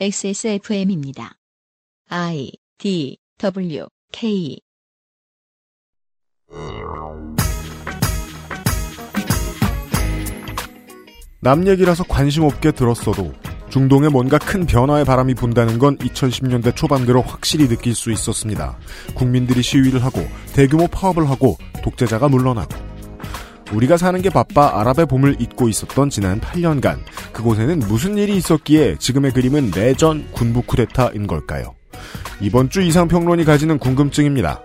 XSFM입니다. I D W K 남 얘기라서 관심 없게 들었어도 중동에 뭔가 큰 변화의 바람이 분다는 건 2010년대 초반 들어 확실히 느낄 수 있었습니다. 국민들이 시위를 하고 대규모 파업을 하고 독재자가 물러나고 우리가 사는 게 바빠 아랍의 봄을 잊고 있었던 지난 8년간 그곳에는 무슨 일이 있었기에 지금의 그림은 내전 군부 쿠데타인 걸까요? 이번 주 이상평론이 가지는 궁금증입니다.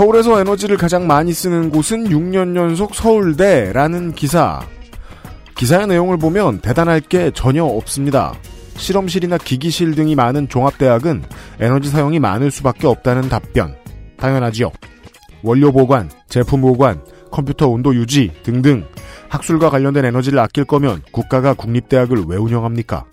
서울에서 에너지를 가장 많이 쓰는 곳은 6년 연속 서울대라는 기사. 기사의 내용을 보면 대단할 게 전혀 없습니다. 실험실이나 기기실 등이 많은 종합대학은 에너지 사용이 많을 수밖에 없다는 답변. 당연하지요. 원료 보관, 제품 보관, 컴퓨터 온도 유지 등등 학술과 관련된 에너지를 아낄 거면 국가가 국립대학을 왜 운영합니까?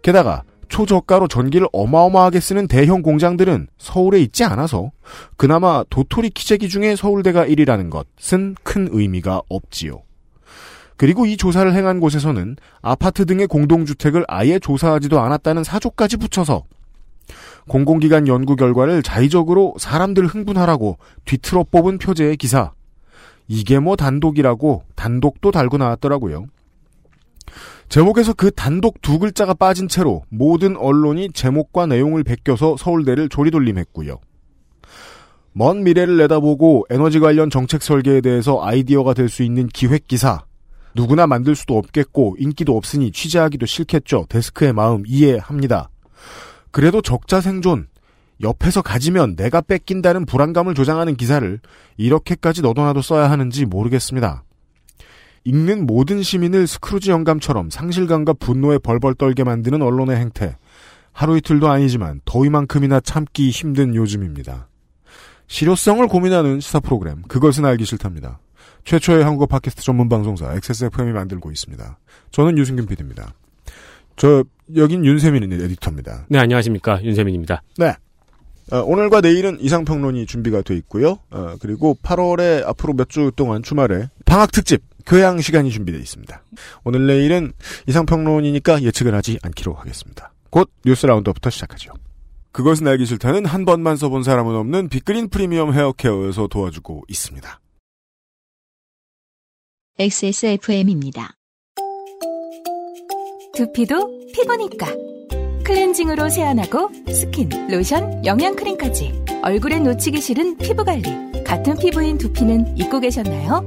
게다가 초저가로 전기를 어마어마하게 쓰는 대형 공장들은 서울에 있지 않아서 그나마 도토리 키재기 중에 서울대가 1위라는 것은 큰 의미가 없지요. 그리고 이 조사를 행한 곳에서는 아파트 등의 공동주택을 아예 조사하지도 않았다는 사조까지 붙여서 공공기관 연구 결과를 자의적으로 사람들 흥분하라고 뒤틀어 뽑은 표제의 기사. 이게 뭐 단독이라고 단독도 달고 나왔더라고요. 제목에서 그 단독 두 글자가 빠진 채로 모든 언론이 제목과 내용을 베껴서 서울대를 조리돌림했고요. 먼 미래를 내다보고 에너지 관련 정책 설계에 대해서 아이디어가 될 수 있는 기획 기사. 누구나 만들 수도 없겠고 인기도 없으니 취재하기도 싫겠죠. 데스크의 마음 이해합니다. 그래도 적자 생존. 옆에서 가지면 내가 뺏긴다는 불안감을 조장하는 기사를 이렇게까지 너도나도 써야 하는지 모르겠습니다. 읽는 모든 시민을 스크루지 영감처럼 상실감과 분노에 벌벌 떨게 만드는 언론의 행태. 하루 이틀도 아니지만 더위만큼이나 참기 힘든 요즘입니다. 실효성을 고민하는 시사 프로그램 그것은 알기 싫답니다. 최초의 한국어 팟캐스트 전문 방송사 XSFM이 만들고 있습니다. 저는 유승균 PD입니다. 저 여긴 윤세민 에디터입니다. 네, 안녕하십니까. 윤세민입니다. 네. 어, 오늘과 내일은 이상평론이 준비가 돼 있고요. 어, 그리고 8월에 앞으로 몇 주 동안 주말에 방학 특집 교양 시간이 준비되어 있습니다. 오늘 내일은 이상평론이니까 예측을 하지 않기로 하겠습니다. 곧 뉴스 라운드부터 시작하죠. 그것은 알기 싫다는 한 번만 써본 사람은 없는 빅그린 프리미엄 헤어케어에서 도와주고 있습니다. XSFM입니다. 두피도 피부니까 클렌징으로 세안하고 스킨, 로션, 영양크림까지 얼굴에 놓치기 싫은 피부관리 같은 피부인 두피는 잊고 계셨나요?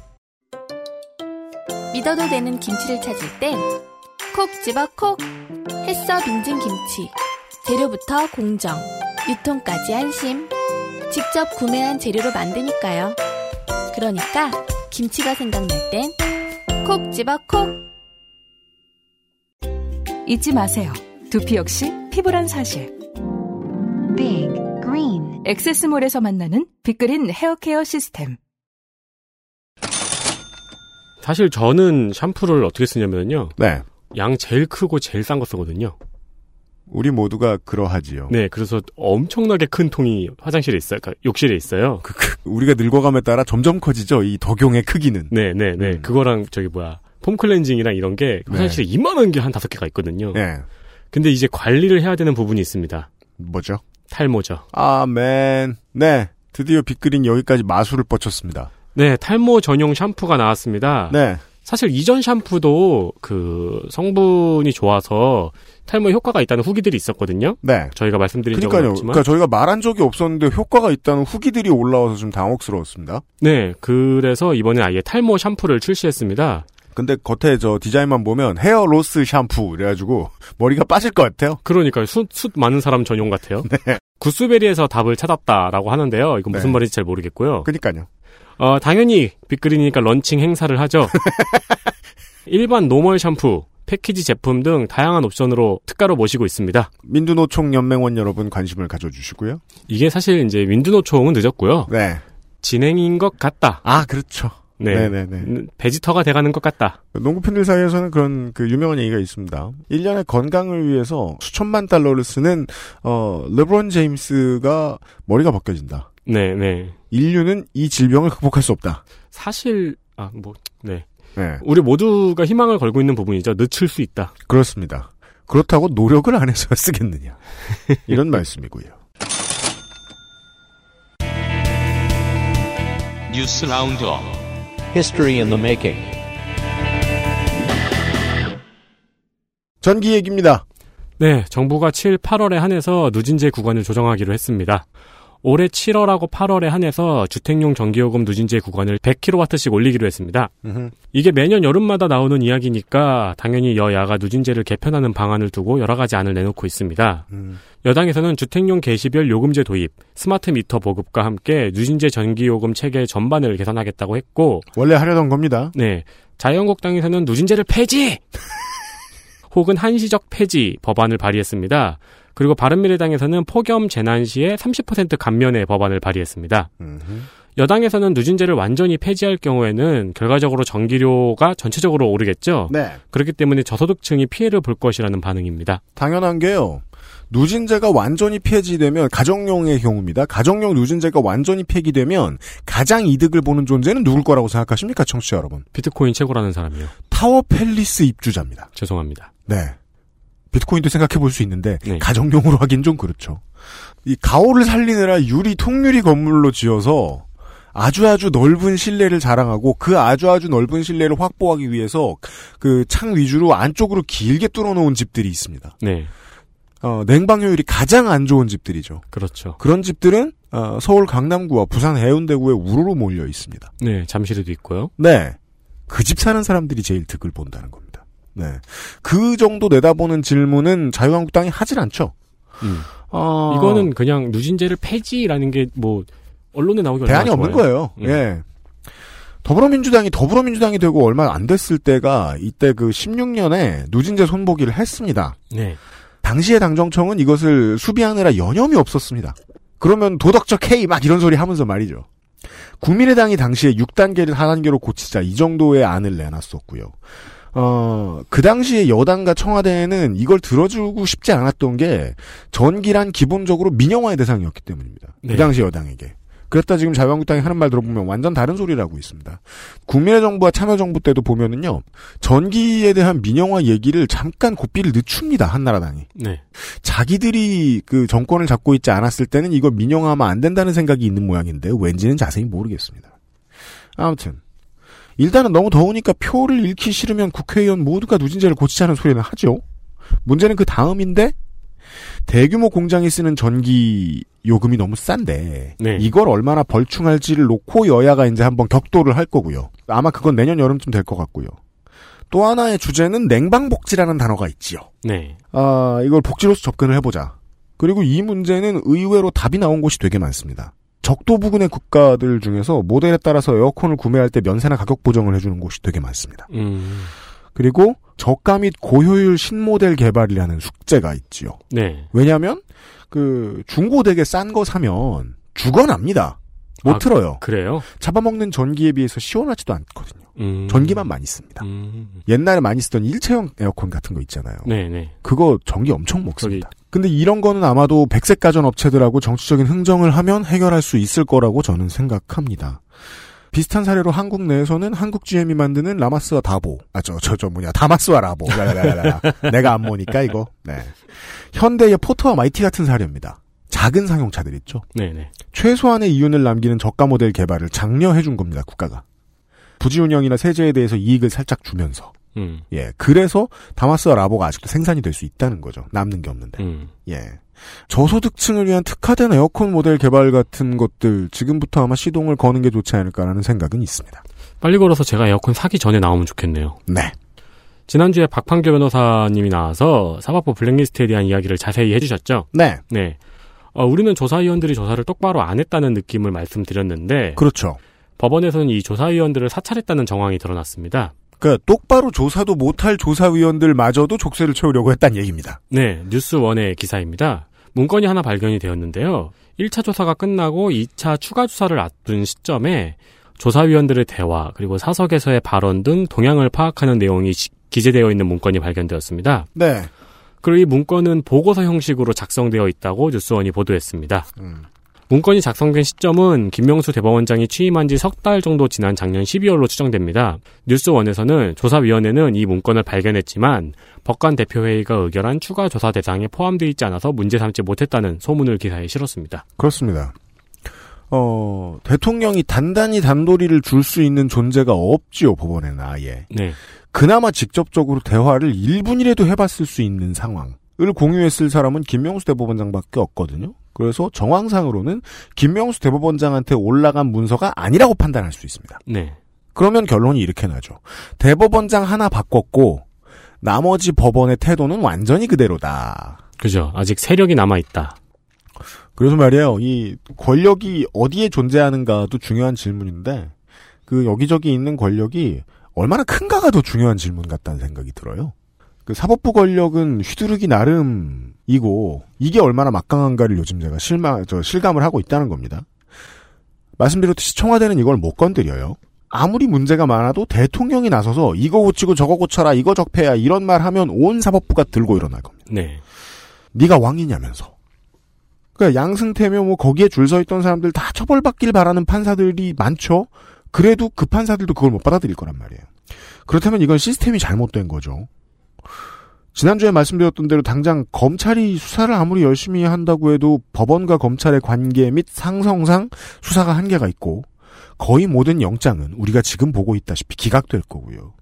믿어도 되는 김치를 찾을 땐 콕 집어 콕. 햇서 빙진 김치. 재료부터 공정, 유통까지 안심. 직접 구매한 재료로 만드니까요. 그러니까 김치가 생각날 땐 콕 집어 콕. 잊지 마세요. 두피 역시 피부란 사실. Big Green 엑세스몰에서 만나는 빅그린 헤어케어 시스템. 사실 저는 샴푸를 어떻게 쓰냐면요. 네. 양 제일 크고 제일 싼 거 쓰거든요. 우리 모두가 그러하지요. 네, 그래서 엄청나게 큰 통이 화장실에 있어요. 그러니까 욕실에 있어요. 그, 그, 우리가 늙어감에 따라 점점 커지죠. 이 덕용의 크기는. 네, 네, 네. 음. 그거랑 저기 뭐야. 폼 클렌징이랑 이런 게 화장실에 이만한 게 한 다섯 개가 있거든요. 네. 근데 이제 관리를 해야 되는 부분이 있습니다. 뭐죠? 탈모죠. 아멘. 네. 드디어 빅그린 여기까지 마술을 뻗쳤습니다. 네, 탈모 전용 샴푸가 나왔습니다. 네. 사실 이전 샴푸도 그 성분이 좋아서 탈모 효과가 있다는 후기들이 있었거든요. 네. 저희가 말씀드린 적은 그러니까요. 없지만. 그러니까 저희가 말한 적이 없었는데 효과가 있다는 후기들이 올라와서 좀 당혹스러웠습니다. 네, 그래서 이번에 아예 탈모 샴푸를 출시했습니다. 근데 겉에 저 디자인만 보면 헤어 로스 샴푸 이래가지고 머리가 빠질 것 같아요. 그러니까 숯, 숯 많은 사람 전용 같아요. 구스베리에서 답을 찾았다라고 하는데요. 이건 무슨 네. 말인지 잘 모르겠고요. 그니까요. 어, 당연히 빅그린이니까 런칭 행사를 하죠. 일반 normal 샴푸, 패키지 제품 등 다양한 옵션으로 특가로 모시고 있습니다. 민두노총 연맹원 여러분 관심을 가져주시고요. 이게 사실 이제 민두노총은 늦었고요. 네. 진행인 것 같다. 아, 그렇죠. 네. 네네네. 음, 베지터가 돼가는 것 같다. 농구 팬들 사이에서는 그런 그 유명한 얘기가 있습니다. 1년의 건강을 위해서 수천만 달러를 쓰는 어 르브론 제임스가 머리가 벗겨진다. 네, 네. 인류는 이 질병을 극복할 수 없다. 사실, 아, 뭐, 네. 네, 우리 모두가 희망을 걸고 있는 부분이죠. 늦출 수 있다. 그렇습니다. 그렇다고 노력을 안 해서 쓰겠느냐. 이런 말씀이고요. 뉴스 roundup History in the making. 전기 얘기입니다. 네, 정부가 7, 8월에 한해서 누진제 구간을 조정하기로 했습니다. 올해 7월하고 8월에 한해서 주택용 전기요금 누진제 구간을 100kW씩 올리기로 했습니다. 이게 매년 여름마다 나오는 이야기니까 당연히 여야가 누진제를 개편하는 방안을 두고 여러 가지 안을 내놓고 있습니다. 음. 여당에서는 주택용 개시별 요금제 도입, 스마트 미터 보급과 함께 누진제 전기요금 체계 전반을 개선하겠다고 했고, 원래 하려던 겁니다. 네. 자유한국당에서는 누진제를 폐지! 혹은 한시적 폐지 법안을 발의했습니다. 그리고 바른미래당에서는 폭염 재난 시에 30% 감면의 법안을 발의했습니다. 음흠. 여당에서는 누진제를 완전히 폐지할 경우에는 결과적으로 전기료가 전체적으로 오르겠죠. 네. 그렇기 때문에 저소득층이 피해를 볼 것이라는 반응입니다. 당연한 게요. 누진제가 완전히 폐지되면 가정용의 경우입니다. 가정용 누진제가 완전히 폐기되면 가장 이득을 보는 존재는 누굴 거라고 생각하십니까, 청취자 여러분? 비트코인 채굴하는 사람이요. 타워 팰리스 입주자입니다. 죄송합니다. 네. 비트코인도 생각해 볼 수 있는데 네. 가정용으로 하긴 좀 그렇죠. 이 가오를 살리느라 유리 통유리 건물로 지어서 아주 아주 넓은 실내를 자랑하고 그 아주 아주 넓은 실내를 확보하기 위해서 그 창 위주로 안쪽으로 길게 뚫어놓은 집들이 있습니다. 네. 어, 냉방 효율이 가장 안 좋은 집들이죠. 그렇죠. 그런 집들은 어, 서울 강남구와 부산 해운대구에 우르르 몰려 있습니다. 네. 잠실에도 있고요. 네. 그 집 사는 사람들이 제일 득을 본다는 겁니다. 네. 그 정도 내다보는 질문은 자유한국당이 하질 않죠. 음. 어, 이거는 그냥 누진제를 폐지라는 게 뭐 언론에 나오기 대안이 없는. 거예요. 음. 예. 더불어민주당이 더불어민주당이 되고 얼마 안 됐을 때가 이때 그 16년에 누진제 손보기를 했습니다. 네. 당시의 당정청은 이것을 수비하느라 여념이 없었습니다. 그러면 도덕적 해이 막 이런 소리 하면서 말이죠. 국민의당이 당시에 6단계를 하단계로 고치자 이 정도의 안을 내놨었고요. 어, 그 당시에 여당과 청와대는 이걸 들어주고 싶지 않았던 게 전기란 기본적으로 민영화의 대상이었기 때문입니다. 네. 그 당시 여당에게. 그랬다 지금 자유한국당이 하는 말 들어보면 완전 다른 소리라고 있습니다. 국민의 정부와 참여정부 때도 보면은요, 전기에 대한 민영화 얘기를 잠깐 고삐를 늦춥니다, 한나라당이. 네. 자기들이 그 정권을 잡고 있지 않았을 때는 이걸 민영화하면 안 된다는 생각이 있는 모양인데 왠지는 자세히 모르겠습니다. 아무튼 일단은 너무 더우니까 표를 잃기 싫으면 국회의원 모두가 누진제를 고치자는 소리는 하죠. 문제는 그 다음인데 대규모 공장이 쓰는 전기 요금이 너무 싼데 네. 이걸 얼마나 벌충할지를 놓고 여야가 이제 한번 격도를 할 거고요. 아마 그건 내년 여름쯤 될 것 같고요. 또 하나의 주제는 냉방복지라는 단어가 있지요. 네. 아, 이걸 복지로서 접근을 해보자. 그리고 이 문제는 의외로 답이 나온 곳이 되게 많습니다. 적도 부근의 국가들 중에서 모델에 따라서 에어컨을 구매할 때 면세나 가격 보정을 해주는 곳이 되게 많습니다. 음. 그리고 저가 및 고효율 신모델 개발이라는 숙제가 있지요. 네. 왜냐하면 그 중고 되게 싼 거 사면 죽어납니다. 못 아, 틀어요. 그래요? 잡아먹는 전기에 비해서 시원하지도 않거든요. 음. 전기만 많이 씁니다. 음. 옛날에 많이 쓰던 일체형 에어컨 같은 거 있잖아요. 네, 네. 그거 전기 엄청 먹습니다. 근데 이런 거는 아마도 백색 가전 업체들하고 정치적인 흥정을 하면 해결할 수 있을 거라고 저는 생각합니다. 비슷한 사례로 한국 내에서는 한국 GM이 만드는 라마스와 다보, 아, 저, 저, 저 뭐냐, 다마스와 라보. 내가 안 모니까 이거. 네. 현대의 포터와 마이티 같은 사례입니다. 작은 상용차들 있죠. 네, 네. 최소한의 이윤을 남기는 저가 모델 개발을 장려해 준 겁니다, 국가가. 부지 운영이나 세제에 대해서 이익을 살짝 주면서. 음. 예. 그래서 다마스와 라보가 아직도 생산이 될 수 있다는 거죠. 남는 게 없는데. 음. 예. 저소득층을 위한 특화된 에어컨 모델 개발 같은 것들 지금부터 아마 시동을 거는 게 좋지 않을까라는 생각은 있습니다. 빨리 걸어서 제가 에어컨 사기 전에 나오면 좋겠네요. 네. 지난주에 박판교 변호사님이 나와서 사법부 블랙리스트에 대한 이야기를 자세히 해주셨죠. 네. 네. 어, 우리는 조사위원들이 조사를 똑바로 안 했다는 느낌을 말씀드렸는데 그렇죠. 법원에서는 이 조사위원들을 사찰했다는 정황이 드러났습니다. 그러니까 똑바로 조사도 못할 조사위원들마저도 족쇄를 채우려고 했다는 얘기입니다. 네, 뉴스원의 기사입니다. 문건이 하나 발견이 되었는데요. 1차 조사가 끝나고 2차 추가 조사를 앞둔 시점에 조사위원들의 대화 그리고 사석에서의 발언 등 동향을 파악하는 내용이 시- 기재되어 있는 문건이 발견되었습니다. 네. 그리고 이 문건은 보고서 형식으로 작성되어 있다고 뉴스원이 보도했습니다. 음. 문건이 작성된 시점은 김명수 대법원장이 취임한 지 석 달 정도 지난 작년 12월로 추정됩니다. 뉴스원에서는 조사위원회는 이 문건을 발견했지만 법관 대표회의가 의결한 추가 조사 대상에 포함되어 있지 않아서 문제 삼지 못했다는 소문을 기사에 실었습니다. 그렇습니다. 어, 대통령이 단단히 단도리를 줄 수 있는 존재가 없지요, 법원에는 아예. 네. 그나마 직접적으로 대화를 1분이라도 해봤을 수 있는 상황을 공유했을 사람은 김명수 대법원장밖에 없거든요. 그래서 정황상으로는 김명수 대법원장한테 올라간 문서가 아니라고 판단할 수 있습니다. 네. 그러면 결론이 이렇게 나죠. 대법원장 하나 바꿨고 나머지 법원의 태도는 완전히 그대로다. 그죠. 아직 세력이 남아 있다. 그래서 말이에요. 이 권력이 어디에 존재하는가도 중요한 질문인데 그 여기저기 있는 권력이 얼마나 큰가가 더 중요한 질문 같다는 생각이 들어요. 그 사법부 권력은 휘두르기 나름이고 이게 얼마나 막강한가를 요즘 제가 실망 저 실감을 하고 있다는 겁니다. 말씀드렸듯이 청와대는 이걸 못 건드려요. 아무리 문제가 많아도 대통령이 나서서 이거 고치고 저거 고쳐라 이거 적폐야 이런 말 하면 온 사법부가 들고 일어날 겁니다. 네. 네가 왕이냐면서. 그러니까 양승태며 뭐 거기에 줄 서 있던 사람들 다 처벌받길 바라는 판사들이 많죠. 그래도 그 판사들도 그걸 못 받아들일 거란 말이에요. 그렇다면 이건 시스템이 잘못된 거죠. 지난주에 말씀드렸던 대로 당장 검찰이 수사를 아무리 열심히 한다고 해도 법원과 검찰의 관계 및 상성상 수사가 한계가 있고 거의 모든 영장은 우리가 지금 보고 있다시피 기각될 거고요.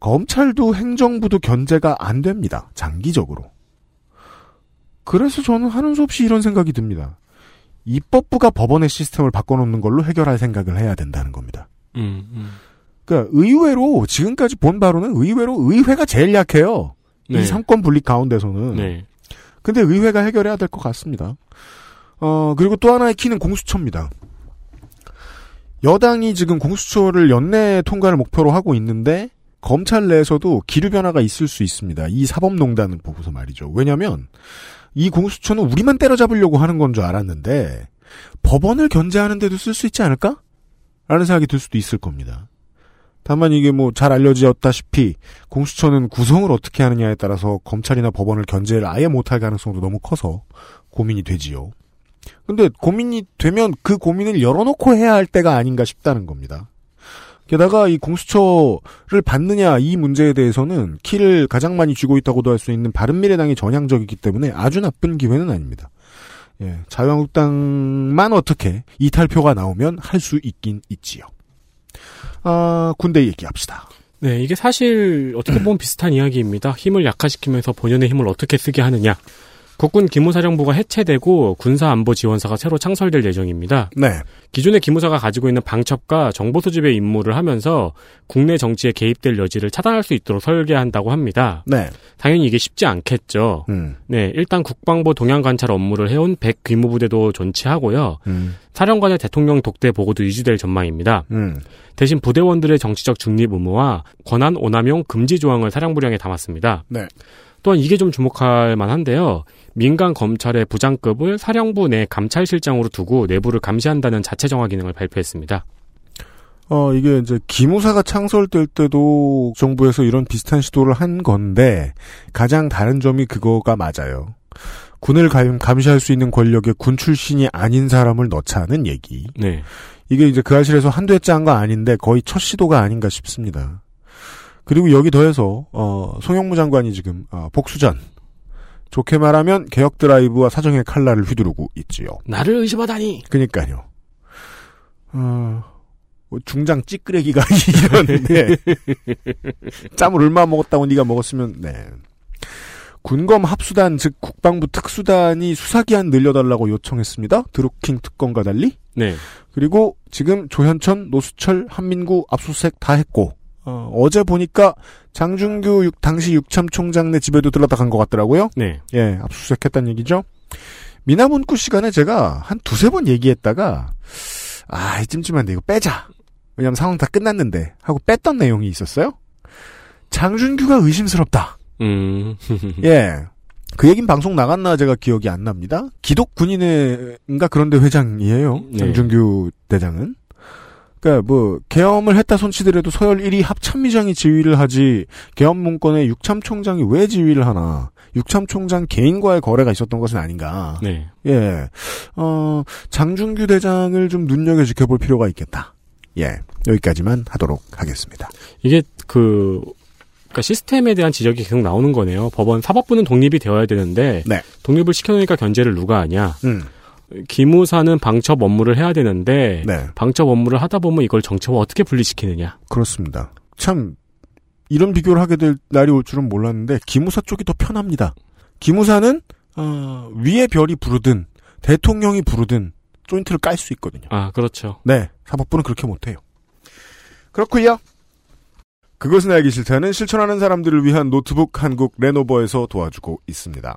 검찰도 행정부도 견제가 안 됩니다. 장기적으로. 그래서 저는 하는 수 없이 이런 생각이 듭니다. 입법부가 법원의 시스템을 바꿔놓는 걸로 해결할 생각을 해야 된다는 겁니다. 음, 음. 그러니까 의외로 지금까지 본 바로는 의외로 의회가 제일 약해요. 네. 이 삼권 분립 가운데서는. 네. 근데 의회가 해결해야 될 것 같습니다. 어, 그리고 또 하나의 키는 공수처입니다. 여당이 지금 공수처를 연내 통과를 목표로 하고 있는데 검찰 내에서도 기류 변화가 있을 수 있습니다. 이 사법농단을 보고서 말이죠. 왜냐하면 이 공수처는 우리만 때려잡으려고 하는 건 줄 알았는데 법원을 견제하는 데도 쓸 수 있지 않을까? 라는 생각이 들 수도 있을 겁니다. 다만 이게 뭐 잘 알려졌다시피 공수처는 구성을 어떻게 하느냐에 따라서 검찰이나 법원을 견제를 아예 못할 가능성도 너무 커서 고민이 되지요. 근데 고민이 되면 그 고민을 열어놓고 해야 할 때가 아닌가 싶다는 겁니다. 게다가 이 공수처를 받느냐 이 문제에 대해서는 키를 가장 많이 쥐고 있다고도 할 수 있는 바른미래당이 전향적이기 때문에 아주 나쁜 기회는 아닙니다. 예, 자유한국당만 어떻게 이탈표가 나오면 할 수 있긴 있지요. 아, 군대 얘기합시다. 네, 이게 사실 어떻게 보면 비슷한 이야기입니다. 힘을 약화시키면서 본연의 힘을 어떻게 쓰게 하느냐. 국군 기무사령부가 해체되고 군사안보지원사가 새로 창설될 예정입니다. 네. 기존의 기무사가 가지고 있는 방첩과 정보 수집의 임무를 하면서 국내 정치에 개입될 여지를 차단할 수 있도록 설계한다고 합니다. 네. 당연히 이게 쉽지 않겠죠. 음. 네, 일단 국방부 동향 관찰 업무를 해온 100 기무부대도 존치하고요. 음. 사령관의 대통령 독대 보고도 유지될 전망입니다. 음. 대신 부대원들의 정치적 중립 의무와 권한 오남용 금지 조항을 사령부령에 담았습니다. 네. 또한 이게 좀 주목할 만한데요. 민간 검찰의 부장급을 사령부 내 감찰실장으로 두고 내부를 감시한다는 자체 정화 기능을 발표했습니다. 어, 이게 이제 기무사가 창설될 때도 정부에서 이런 비슷한 시도를 한 건데 가장 다른 점이 그거가 맞아요. 군을 감, 감시할 수 있는 권력에 군 출신이 아닌 사람을 넣자는 얘기. 네. 이게 이제 그 아실에서 한두 해째 한 거 아닌데 거의 첫 시도가 아닌가 싶습니다. 그리고 여기 더해서 어, 송영무 장관이 지금 어, 복수전 좋게 말하면 개혁 드라이브와 사정의 칼날을 휘두르고 있지요. 나를 의심하다니. 그니까요. 어, 뭐 중장 찌끄레기가 이러는데 짬을 얼마 먹었다고 네가 먹었으면 네. 군검 합수단 즉 국방부 특수단이 수사기한 늘려달라고 요청했습니다. 드루킹 특검과 달리. 네. 그리고 지금 조현천, 노수철, 한민구 압수수색 다 했고 어, 제 보니까 장준규 육- 당시 육참 총장 네 집에도 들렀다 간 것 같더라고요. 네. 예, 압수수색했다는 얘기죠. 미나문구 시간에 제가 한 두세 번 얘기했다가 아, 이 찜찜한데 이거 빼자. 왜냐면 상황 다 끝났는데 하고 뺐던 내용이 있었어요. 장준규가 의심스럽다. 음. 예. 그 얘긴 방송 나갔나 제가 기억이 안 납니다. 기독 군인회인가 그런데 회장이에요. 네. 장준규 대장은. 그니까 뭐 계엄을 했다 손치더라도 서열 1위 합참의장이 지휘를 하지 계엄 문건에 육참 총장이 왜 지휘를 하나. 육참 총장 개인과의 거래가 있었던 것은 아닌가. 네. 예. 어, 장준규 대장을 좀 눈여겨 지켜볼 필요가 있겠다. 예. 여기까지만 하도록 하겠습니다. 이게 그 그러니까 시스템에 대한 지적이 계속 나오는 거네요. 법원 사법부는 독립이 되어야 되는데 네. 독립을 시켜놓으니까 견제를 누가 하냐? 음. 기무사는 방첩 업무를 해야 되는데 네. 방첩 업무를 하다 보면 이걸 정치와 어떻게 분리시키느냐? 그렇습니다. 참 이런 비교를 하게 될 날이 올 줄은 몰랐는데 기무사 쪽이 더 편합니다. 기무사는 어, 위에 별이 부르든 대통령이 부르든 조인트를 깔 수 있거든요. 아 그렇죠. 네, 사법부는 그렇게 못해요. 그렇고요. 그것은 알기 싫다는 실천하는 사람들을 위한 노트북 한국 레노버에서 도와주고 있습니다.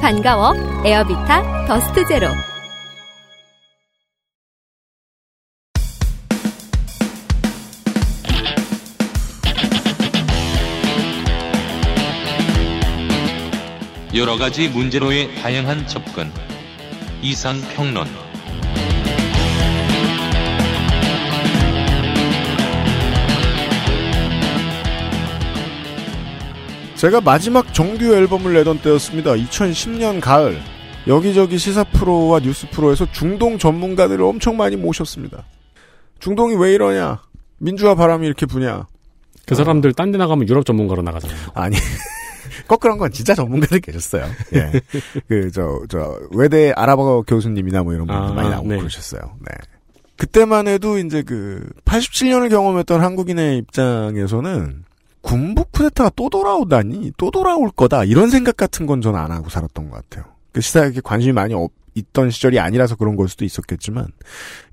반가워 에어비타 더스트 제로 여러 가지 문제로의 다양한 접근. 이상 평론. 제가 마지막 정규 앨범을 내던 때였습니다. 2010년 가을. 여기저기 시사 프로와 뉴스 프로에서 중동 전문가들을 엄청 많이 모셨습니다. 중동이 왜 이러냐? 민주화 바람이 이렇게 부냐? 그 사람들 딴 데 나가면 유럽 전문가로 나가잖아요. 아니. 거꾸로한 건 진짜 전문가들 계셨어요. 예. 그, 저, 저, 외대 아랍어 교수님이나 뭐 이런 분들 아, 많이 나오고 네. 그러셨어요. 네. 그때만 해도 이제 그, 87년을 경험했던 한국인의 입장에서는 군부 쿠데타가 또 돌아오다니, 또 돌아올 거다, 이런 생각 같은 건 전 안 하고 살았던 것 같아요. 그 시사에 관심이 많이 없, 있던 시절이 아니라서 그런 걸 수도 있었겠지만,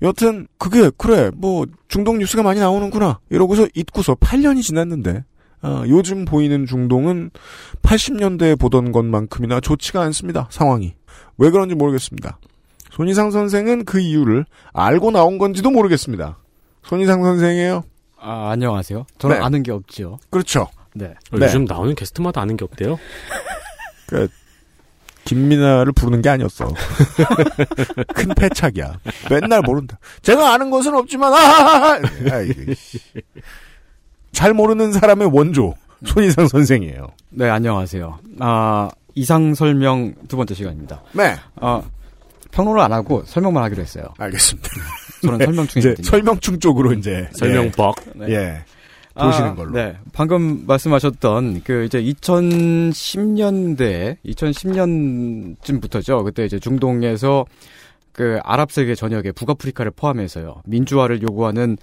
여튼, 그게, 그래, 뭐, 중동 뉴스가 많이 나오는구나, 이러고서 잊고서 8년이 지났는데, 아, 요즘 보이는 중동은 80년대에 보던 것만큼이나 좋지가 않습니다. 상황이. 왜 그런지 모르겠습니다. 손희상 선생은 그 이유를 알고 나온 건지도 모르겠습니다. 손희상 선생이에요. 아, 안녕하세요. 저는 네. 아는 게 없죠. 그렇죠. 네. 어, 네. 요즘 나오는 게스트마다 아는 게 없대요. 그 김민아를 부르는 게 아니었어. 큰 패착이야. 맨날 모른다. 제가 아는 것은 없지만 아하하하. 씨. 잘 모르는 사람의 원조 손희상 선생이에요. 네, 안녕하세요. 아, 이상 설명 두 번째 시간입니다. 네, 아, 평론을 안 하고 설명만 하기로 했어요. 알겠습니다. 저는 네, 이제 설명충이거든요. 설명충 쪽으로 이제 설명법. 네. 예, 예. 보시는 아, 걸로. 네. 방금 말씀하셨던 그 이제 2010년대, 2010년쯤부터죠. 그때 이제 중동에서 그 아랍 세계 전역에 북아프리카를 포함해서요. 민주화를 요구하는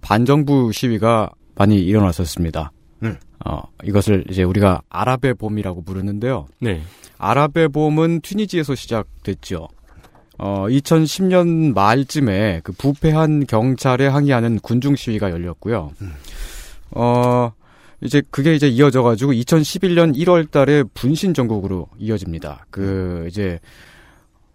반정부 시위가 많이 일어났었습니다. 음. 어, 이것을 이제 우리가 아랍의 봄이라고 부르는데요. 네. 아랍의 봄은 튀니지에서 시작됐죠. 어, 2010년 말쯤에 그 부패한 경찰에 항의하는 군중 시위가 열렸고요. 어, 이제 그게 이제 이어져가지고 2011년 1월 달에 분신 전국으로 이어집니다. 그, 이제,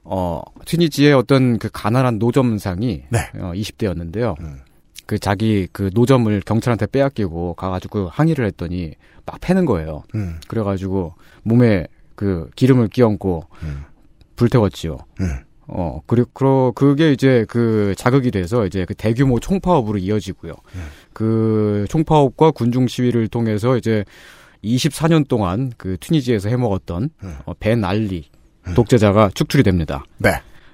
어, 튀니지의 어떤 그 가난한 노점상이 네. 어, 20대였는데요. 음. 그 자기 그 노점을 경찰한테 빼앗기고 가가지고 항의를 했더니 막 패는 거예요. 음, 그래가지고 몸에 그 기름을 끼얹고 음. 불태웠지요. 음. 어, 그리고, 그게 이제 그 자극이 돼서 이제 그 대규모 총파업으로 이어지고요. 음. 그 총파업과 군중 시위를 통해서 이제 24년 동안 그 튀니지에서 해먹었던 음. 어, 벤 알리 독재자가 축출이 됩니다. 네.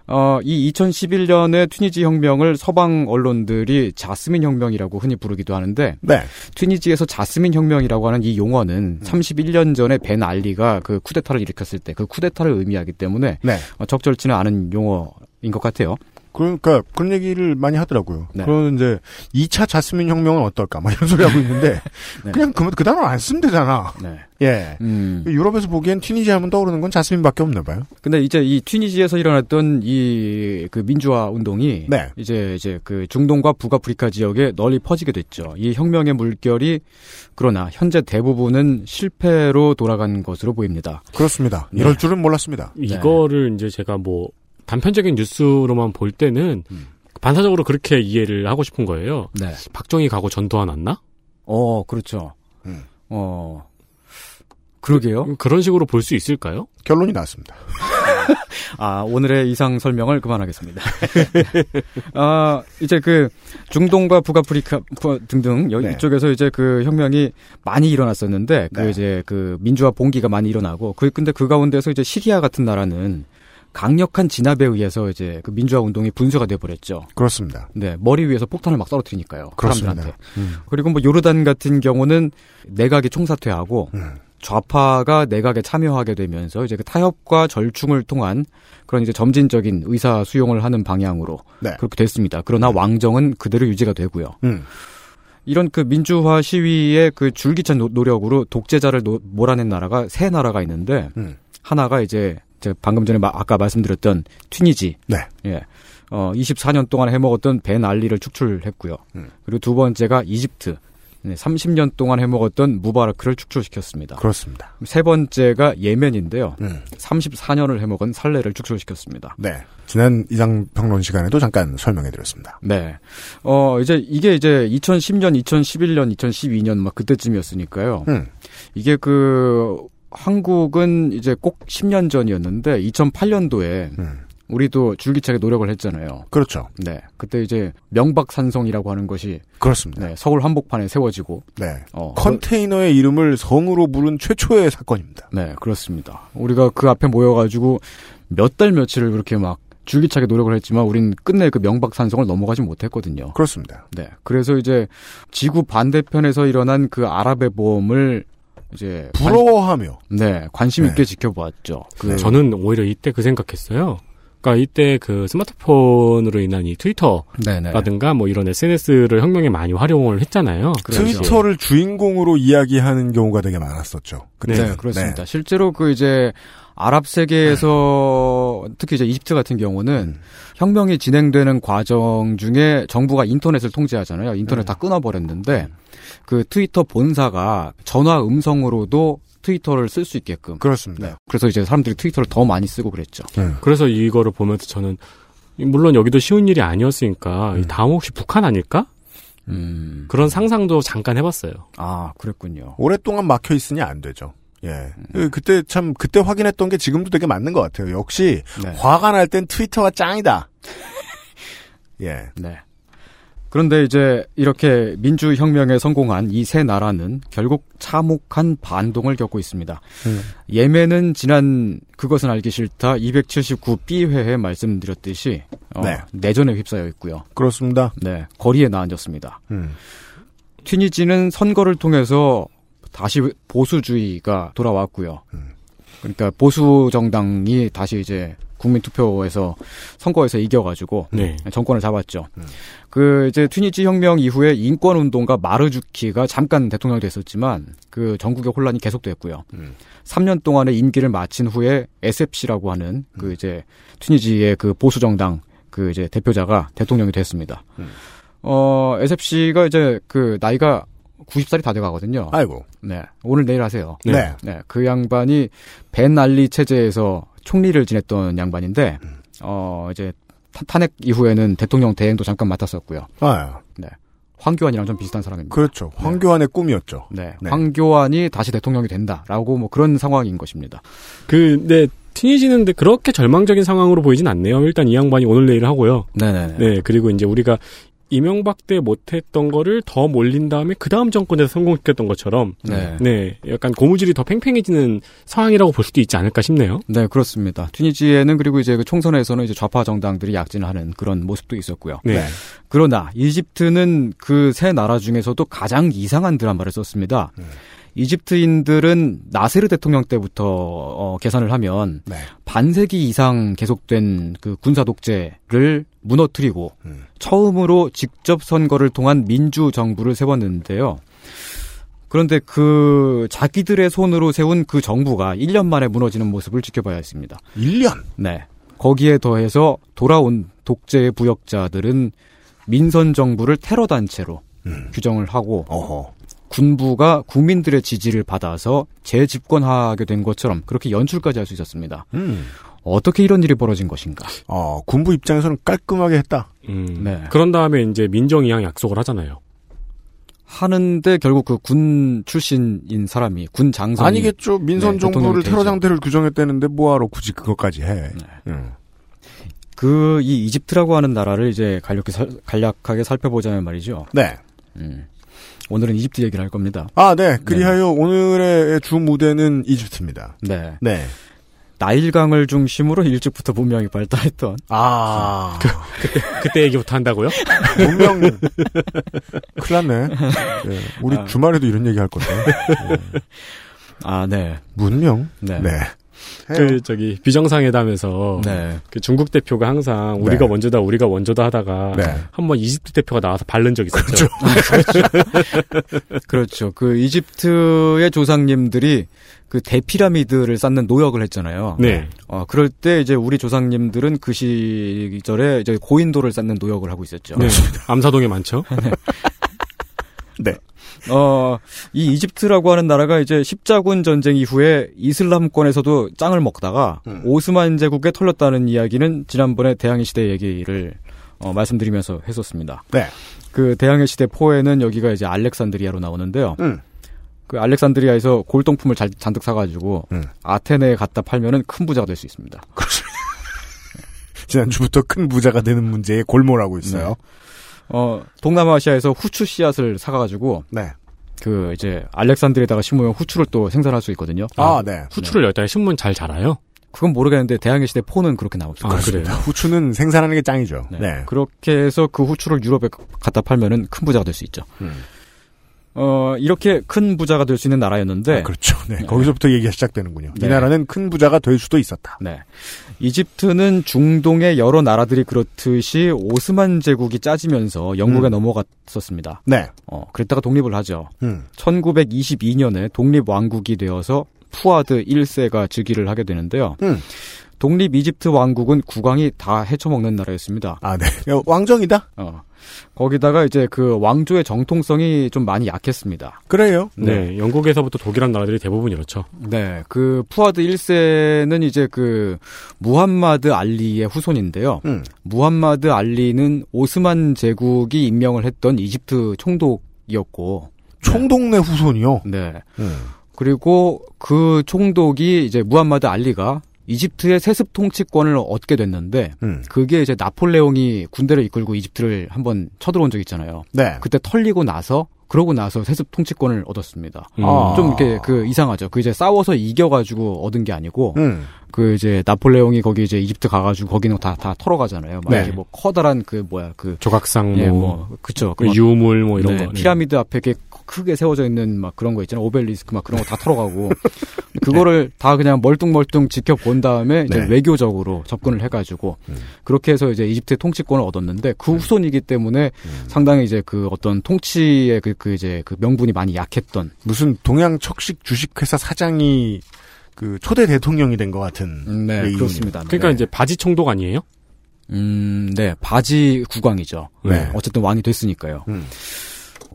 어, 이 2011년의 튀니지 혁명을 서방 언론들이 자스민 혁명이라고 흔히 부르기도 하는데 네. 튀니지에서 자스민 혁명이라고 하는 이 용어는 31년 전에 벤 알리가 그 쿠데타를 일으켰을 때 그 쿠데타를 의미하기 때문에 네. 어, 적절치는 않은 용어인 것 같아요. 그러니까 그런 얘기를 많이 하더라고요. 네. 그런 이제 2차 자스민 혁명은 어떨까? 막 이런 소리 하고 있는데 네. 그냥 그, 그 단어 안 쓰면 되잖아. 네. 예. 음. 유럽에서 보기엔 튀니지 하면 떠오르는 건 자스민밖에 없나 봐요. 근데 이제 이 튀니지에서 일어났던 이 그 민주화 운동이 네. 이제 이제 그 중동과 북아프리카 지역에 널리 퍼지게 됐죠. 이 혁명의 물결이 그러나 현재 대부분은 실패로 돌아간 것으로 보입니다. 그렇습니다. 네. 이럴 줄은 몰랐습니다. 이거를 이제 제가 뭐 단편적인 뉴스로만 볼 때는 반사적으로 그렇게 이해를 하고 싶은 거예요. 네. 박정희 가고 전두환 왔나? 어, 그렇죠. 음. 어. 그러게요. 그런 식으로 볼 수 있을까요? 결론이 나왔습니다. 아, 오늘의 이상 설명을 그만하겠습니다. 아, 이제 그 중동과 북아프리카 부- 등등 여, 네. 이쪽에서 이제 그 혁명이 많이 일어났었는데 그 네. 이제 그 민주화 봉기가 많이 일어나고 그 근데 그 가운데서 이제 시리아 같은 나라는 강력한 진압에 의해서 이제 그 민주화 운동이 분쇄가 돼 버렸죠. 그렇습니다. 네, 머리 위에서 폭탄을 막 떨어뜨리니까요. 그렇습니다. 사람들한테. 음. 그리고 뭐 요르단 같은 경우는 내각이 총사퇴하고 음. 좌파가 내각에 참여하게 되면서 이제 그 타협과 절충을 통한 그런 이제 점진적인 의사 수용을 하는 방향으로 네. 그렇게 됐습니다. 그러나 왕정은 그대로 유지가 되고요. 음. 이런 그 민주화 시위의 그 줄기찬 노- 노력으로 독재자를 노- 몰아낸 나라가 세 나라가 있는데 음. 하나가 이제 제가 방금 전에 마- 아까 말씀드렸던 튀니지. 네. 예. 어, 24년 동안 해먹었던 벤 알리를 축출했고요. 음. 그리고 두 번째가 이집트. 네, 30년 동안 해먹었던 무바라크를 축출시켰습니다. 그렇습니다. 세 번째가 예멘인데요. 음. 34년을 해먹은 살레를 축출시켰습니다. 네. 지난 이장 평론 시간에도 잠깐 설명해 드렸습니다. 네. 어, 이제 이게 이제 2010년, 2011년, 2012년 막 그때쯤이었으니까요. 음. 이게 그 한국은 이제 꼭 10년 전이었는데 2008년도에 음. 우리도 줄기차게 노력을 했잖아요. 그렇죠. 네. 그때 이제 명박산성이라고 하는 것이 그렇습니다. 네, 서울 한복판에 세워지고 네. 어, 컨테이너의 이름을 성으로 부른 최초의 사건입니다. 네, 그렇습니다. 우리가 그 앞에 모여 가지고 몇 달 며칠을 그렇게 막 줄기차게 노력을 했지만 우린 끝내 그 명박산성을 넘어가지 못했거든요. 그렇습니다. 네. 그래서 이제 지구 반대편에서 일어난 그 아랍의 보험을 이제 부러워하며 관, 네, 관심 있게 지켜보았죠. 그 저는 오히려 이때 그 생각했어요. 그러니까 이때 그 스마트폰으로 인한 이. 트위터라든가 뭐 이런 SNS를 혁명에 많이 활용을 했잖아요. 그렇죠. 트위터를 주인공으로 이야기하는 경우가 되게 많았었죠. 네, 그때. 그렇습니다. 실제로 그 이제 아랍 세계에서 특히 이제 이집트 같은 경우는 혁명이 진행되는 과정 중에 정부가 인터넷을 통제하잖아요. 인터넷 다 끊어버렸는데 그 트위터 본사가 전화 음성으로도 트위터를 쓸 수 있게끔. 그렇습니다. 네. 그래서 이제 사람들이 트위터를 더 많이 쓰고 그랬죠. 그래서 이거를 보면서 저는 물론 여기도 쉬운 일이 아니었으니까 이 다음 혹시 북한 아닐까? 음. 그런 상상도 잠깐 해봤어요. 아, 그랬군요. 오랫동안 막혀 있으니 안 되죠. 예. 그- 그때 참 그때 확인했던 게 지금도 되게 맞는 것 같아요. 역시 네. 화가 날 땐 트위터가 짱이다. 예. 네. 그런데 이제 이렇게 민주혁명에 성공한 이 세 나라는 결국 참혹한 반동을 겪고 있습니다. 음. 예멘은 지난 그것은 알기 싫다 279B회에 말씀드렸듯이 어, 네. 내전에 휩싸여 있고요. 그렇습니다. 네, 거리에 나앉았습니다. 음. 튀니지는 선거를 통해서 다시 보수주의가 돌아왔고요. 그러니까 보수 정당이 다시 이제 국민 투표에서 선거에서 이겨가지고 네. 정권을 잡았죠. 그 이제 튀니지 혁명 이후에 인권 운동가 마르주키가 잠깐 대통령이 됐었지만 그 전국의 혼란이 계속됐고요. 3년 동안의 임기를 마친 후에 SFC라고 하는 그 이제 튀니지의 그 보수 정당 그 이제 대표자가 대통령이 됐습니다. 어 SFC가 이제 그 나이가 90살이 다 돼가거든요. 아이고. 네. 오늘 내일 하세요. 네. 네. 그 양반이 벤 알리 체제에서 총리를 지냈던 양반인데, 어, 이제 타- 탄핵 이후에는 대통령 대행도 잠깐 맡았었고요. 아, 네. 황교안이랑 좀 비슷한 사람입니다. 그렇죠. 황교안의 꿈이었죠. 네. 네. 황교안이 다시 대통령이 된다라고 뭐 그런 상황인 것입니다. 그, 네, 튀니지는 근데 그렇게 절망적인 상황으로 보이진 않네요. 일단 이 양반이 오늘 내일 하고요. 네네네. 네, 그리고 이제 우리가 이명박 때 못했던 거를 더 몰린 다음에 그 다음 정권에서 성공시켰던 것처럼 네. 네, 약간 고무줄이 더 팽팽해지는 상황이라고 볼 수도 있지 않을까 싶네요. 네, 그렇습니다. 튀니지에는 그리고 이제 그 총선에서는 이제 좌파 정당들이 약진하는 그런 모습도 있었고요. 네. 그러나 이집트는 그 세 나라 중에서도 가장 이상한 드라마를 썼습니다. 이집트인들은 나세르 대통령 때부터 어, 계산을 하면 네. 반세기 이상 계속된 그 군사 독재를 무너뜨리고 음. 처음으로 직접 선거를 통한 민주 정부를 세웠는데요. 그런데 그 자기들의 손으로 세운 그 정부가 1년 만에 무너지는 모습을 지켜봐야 했습니다. 1년? 네. 거기에 더해서 돌아온 독재의 부역자들은 민선 정부를 테러 단체로 규정을 하고 군부가 국민들의 지지를 받아서 재집권하게 된 것처럼 그렇게 연출까지 할 수 있었습니다. 음. 어떻게 이런 일이 벌어진 것인가? 어, 군부 입장에서는 깔끔하게 했다. 음, 네. 그런 다음에 이제 민정 이양 약속을 하잖아요. 하는데 결국 그 군 출신인 사람이 군 장성이 아니겠죠. 민선 네, 정부를 테러. 상태를 규정했다는데 뭐하러 굳이 그것까지 해. 네. 음. 그이 이집트라고 하는 나라를 이제 간략히 살, 간략하게 살펴보자면 말이죠. 네. 음. 오늘은 이집트 얘기를 할 겁니다. 아, 네. 그리하여 오늘의 주 무대는 이집트입니다. 네. 네. 나일강을 중심으로 일찍부터 문명이 발달했던 아. 그, 그때, 그때 얘기부터 한다고요? 문명. 큰일 났네. 네. 우리 아. 주말에도 이런 얘기 할 건데. 아, 네. 문명? 네. 네. 그 저기 비정상회담에서 네. 그 중국 대표가 항상 우리가 네. 먼저다 우리가 먼저다 하다가 네. 한번 이집트 대표가 나와서 바른 적 있었죠. 그렇죠. 그 이집트의 조상님들이 그 대피라미드를 쌓는 노역을 했잖아요. 네. 어, 그럴 때 이제 우리 조상님들은 그 시절에 이제 고인돌을 쌓는 노역을 하고 있었죠. 네. 암사동에 많죠. 네. 어, 이 이집트라고 하는 나라가 이제 십자군 전쟁 이후에 이슬람권에서도 짱을 먹다가 음. 오스만 제국에 털렸다는 이야기는 지난번에 대항해 시대 얘기를 어, 말씀드리면서 했었습니다. 네. 그 대항해 시대 포에는 여기가 이제 알렉산드리아로 나오는데요. 음. 그 알렉산드리아에서 골동품을 잘, 잔뜩 사가지고 음. 아테네에 갖다 팔면은 큰 부자가 될 수 있습니다. 지난주부터 큰 부자가 되는 문제에 골몰하고 있어요. 어, 동남아시아에서 후추 씨앗을 사가지고 네. 그 이제 알렉산드리아에다가 심으면 후추를 또 생산할 수 있거든요. 아, 네. 후추를 여기다 신문 잘 자라요? 그건 모르겠는데 대항해 시대 포는 그렇게 나옵니다. 아, 그래요? 후추는 생산하는 게 짱이죠. 네. 네. 그렇게 해서 그 후추를 유럽에 갖다 팔면은 큰 부자가 될 수 있죠. 음. 어, 이렇게 큰 부자가 될 수 있는 나라였는데 아, 그렇죠. 네. 거기서부터 얘기가 시작되는군요. 이 네. 나라는 큰 부자가 될 수도 있었다. 네. 이집트는 중동의 여러 나라들이 그렇듯이 오스만 제국이 짜지면서 영국에 음. 넘어갔었습니다. 네. 어, 그랬다가 독립을 하죠. 음. 1922년에 독립 왕국이 되어서 푸아드 1세가 즉위를 하게 되는데요. 음. 독립 이집트 왕국은 국왕이 다 헤쳐먹는 나라였습니다. 아, 네. 야, 왕정이다? 어. 거기다가 이제 그 왕조의 정통성이 좀 많이 약했습니다. 그래요. 네. 영국에서부터 독립한 나라들이 대부분 이렇죠. 네, 그 푸아드 1세는 이제 그 무함마드 알리의 후손인데요. 음. 무함마드 알리는 오스만 제국이 임명을 했던 이집트 총독이었고, 총독내 후손이요. 네. 음. 그리고 그 총독이 이제 무함마드 알리가 이집트의 세습 통치권을 얻게 됐는데, 음. 그게 이제 나폴레옹이 군대를 이끌고 이집트를 한번 쳐들어온 적 있잖아요. 네. 그때 털리고 나서 그러고 나서 세습 통치권을 얻었습니다. 음. 아. 좀 이렇게 그 이상하죠. 그 이제 싸워서 이겨가지고 얻은 게 아니고 음. 그 이제 나폴레옹이 거기 이제 이집트 가가지고 거기는 다 다 털어가잖아요. 막 네. 이렇게 뭐 커다란 그 뭐야 그 조각상 예, 뭐, 뭐 그쵸. 그 유물 뭐 이런 네, 거. 네. 피라미드 앞에 이렇게 크게 세워져 있는 막 그런 거 있잖아요. 오벨리스크 막 그런 거 다 털어가고 그거를 다 그냥 멀뚱멀뚱 지켜본 다음에 이제 네. 외교적으로 접근을 해가지고 음. 그렇게 해서 이제 이집트의 통치권을 얻었는데 그 후손이기 때문에 상당히 이제 그 어떤 통치의 그, 그 이제 그 명분이 많이 약했던 무슨 동양 척식 주식회사 사장이 그 초대 대통령이 된 것 같은. 네 얘기군요. 그렇습니다. 그러니까 네. 이제 바지 총독 아니에요? 음, 네 바지 국왕이죠. 네. 어쨌든 왕이 됐으니까요. 음.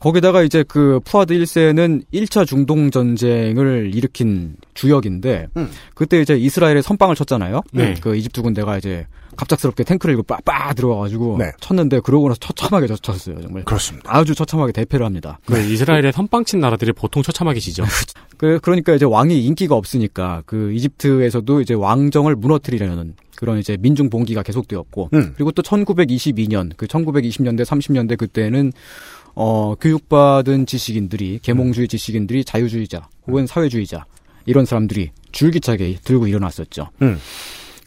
거기다가 이제 그 푸아드 1세는 1차 중동 전쟁을 일으킨 주역인데 음. 그때 이제 이스라엘에 선빵을 쳤잖아요. 네. 그 이집트 군대가 이제 갑작스럽게 탱크를 이고 빠빠 들어와가지고 네. 쳤는데 그러고 나서 처참하게 졌어요. 정말 그렇습니다. 아주 처참하게 대패를 합니다. 그 이스라엘의 선빵 친 나라들이 보통 처참하게 지죠. 그 그러니까 이제 왕이 인기가 없으니까 그 이집트에서도 이제 왕정을 무너뜨리려는 그런 이제 민중 봉기가 계속되었고 음. 그리고 또 1922년 그 1920년대 30년대 그때는 어 교육받은 지식인들이 계몽주의 지식인들이 자유주의자 혹은 사회주의자 이런 사람들이 줄기차게 들고 일어났었죠. 음.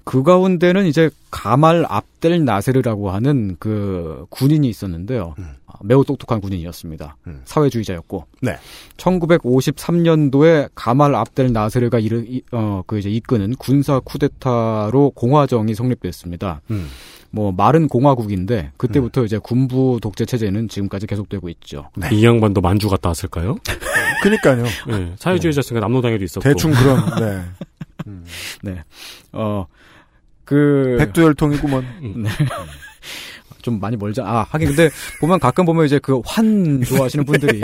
그 가운데는 이제 가말 압델 나세르라고 하는 그 군인이 있었는데요. 아, 매우 똑똑한 군인이었습니다. 음. 사회주의자였고. 네. 1953년도에 가말 압델 나세르가 이르, 이, 어, 그 이제 이끄는 군사 쿠데타로 공화정이 성립됐습니다. 음. 뭐 말은 공화국인데 그때부터 이제 군부 독재 체제는 지금까지 계속되고 있죠. 네. 이 양반도 만주 갔다 왔을까요? 그니까요. 네, 사회주의자였으니까 남로당에도 있었고. 대충 그런, 네. 네. 어, 그. 백두혈통이구먼. 네. 좀 많이 멀죠. 아, 하긴 근데 보면 가끔 보면 이제 그 환 좋아하시는 분들이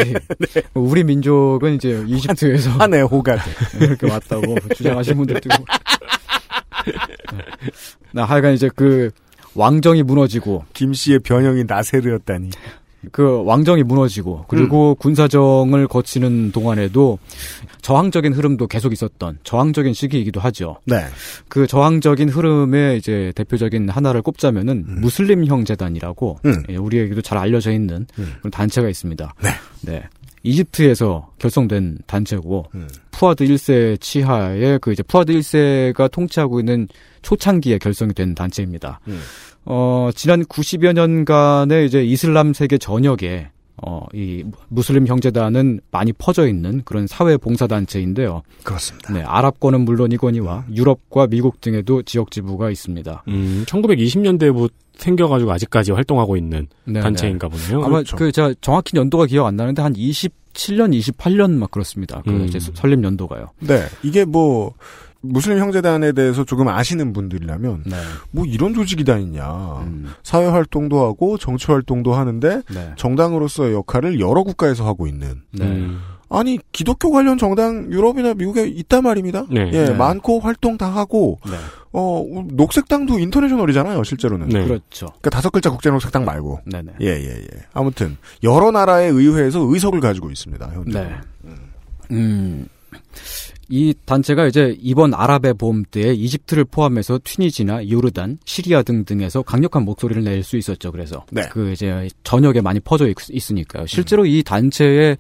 우리 민족은 이제 이집트에서 한해 호가 이렇게 왔다고 주장하시는 분들도 있고. 나 하여간 이제 그 왕정이 무너지고 김 씨의 변형이 나세르였다니. 그 왕정이 무너지고 그리고 군사정을 거치는 동안에도 저항적인 흐름도 계속 있었던 저항적인 시기이기도 하죠. 네. 그 저항적인 흐름의 이제 대표적인 하나를 꼽자면은 무슬림 형제단이라고 음. 예, 우리에게도 잘 알려져 있는 음. 그런 단체가 있습니다. 네. 네. 이집트에서 결성된 단체고 음. 푸아드 1세 치하에 그 이제 푸아드 1세가 통치하고 있는 초창기에 결성이 된 단체입니다. 음. 어, 지난 90여 년간의 이제 이슬람 세계 전역에 어, 이 무슬림 형제단은 많이 퍼져 있는 그런 사회 봉사 단체인데요. 그렇습니다. 네, 아랍권은 물론이거니와 유럽과 미국 등에도 지역 지부가 있습니다. 음, 1920년대부터 생겨가지고 아직까지 활동하고 있는 네, 단체인가 보네요. 아마 그렇죠. 그 제가 정확히 연도가 기억 안 나는데 한 27년, 28년 막 그렇습니다. 그 음. 이제 설립 연도가요. 네. 이게 뭐, 무슬림 형제단에 대해서 조금 아시는 분들이라면, 네. 뭐 이런 조직이 다 있냐. 음. 사회 활동도 하고, 정치 활동도 하는데, 네. 정당으로서의 역할을 여러 국가에서 하고 있는. 네. 음, 아니, 기독교 관련 정당 유럽이나 미국에 있단 말입니다. 네. 예, 네. 많고 활동 다 하고, 네. 어, 녹색당도 인터내셔널이잖아요, 실제로는. 네. 그렇죠. 그러니까 다섯 글자 국제 녹색당 말고. 네네. 예, 예, 예. 아무튼, 여러 나라의 의회에서 의석을 가지고 있습니다, 현재. 네. 음. 이 단체가 이제 이번 아랍의 봄때 이집트를 포함해서 튀니지나 요르단, 시리아 등등에서 강력한 목소리를 낼 수 있었죠. 그래서 네. 그 이제 전역에 많이 퍼져 있, 으니까요 실제로 이 단체의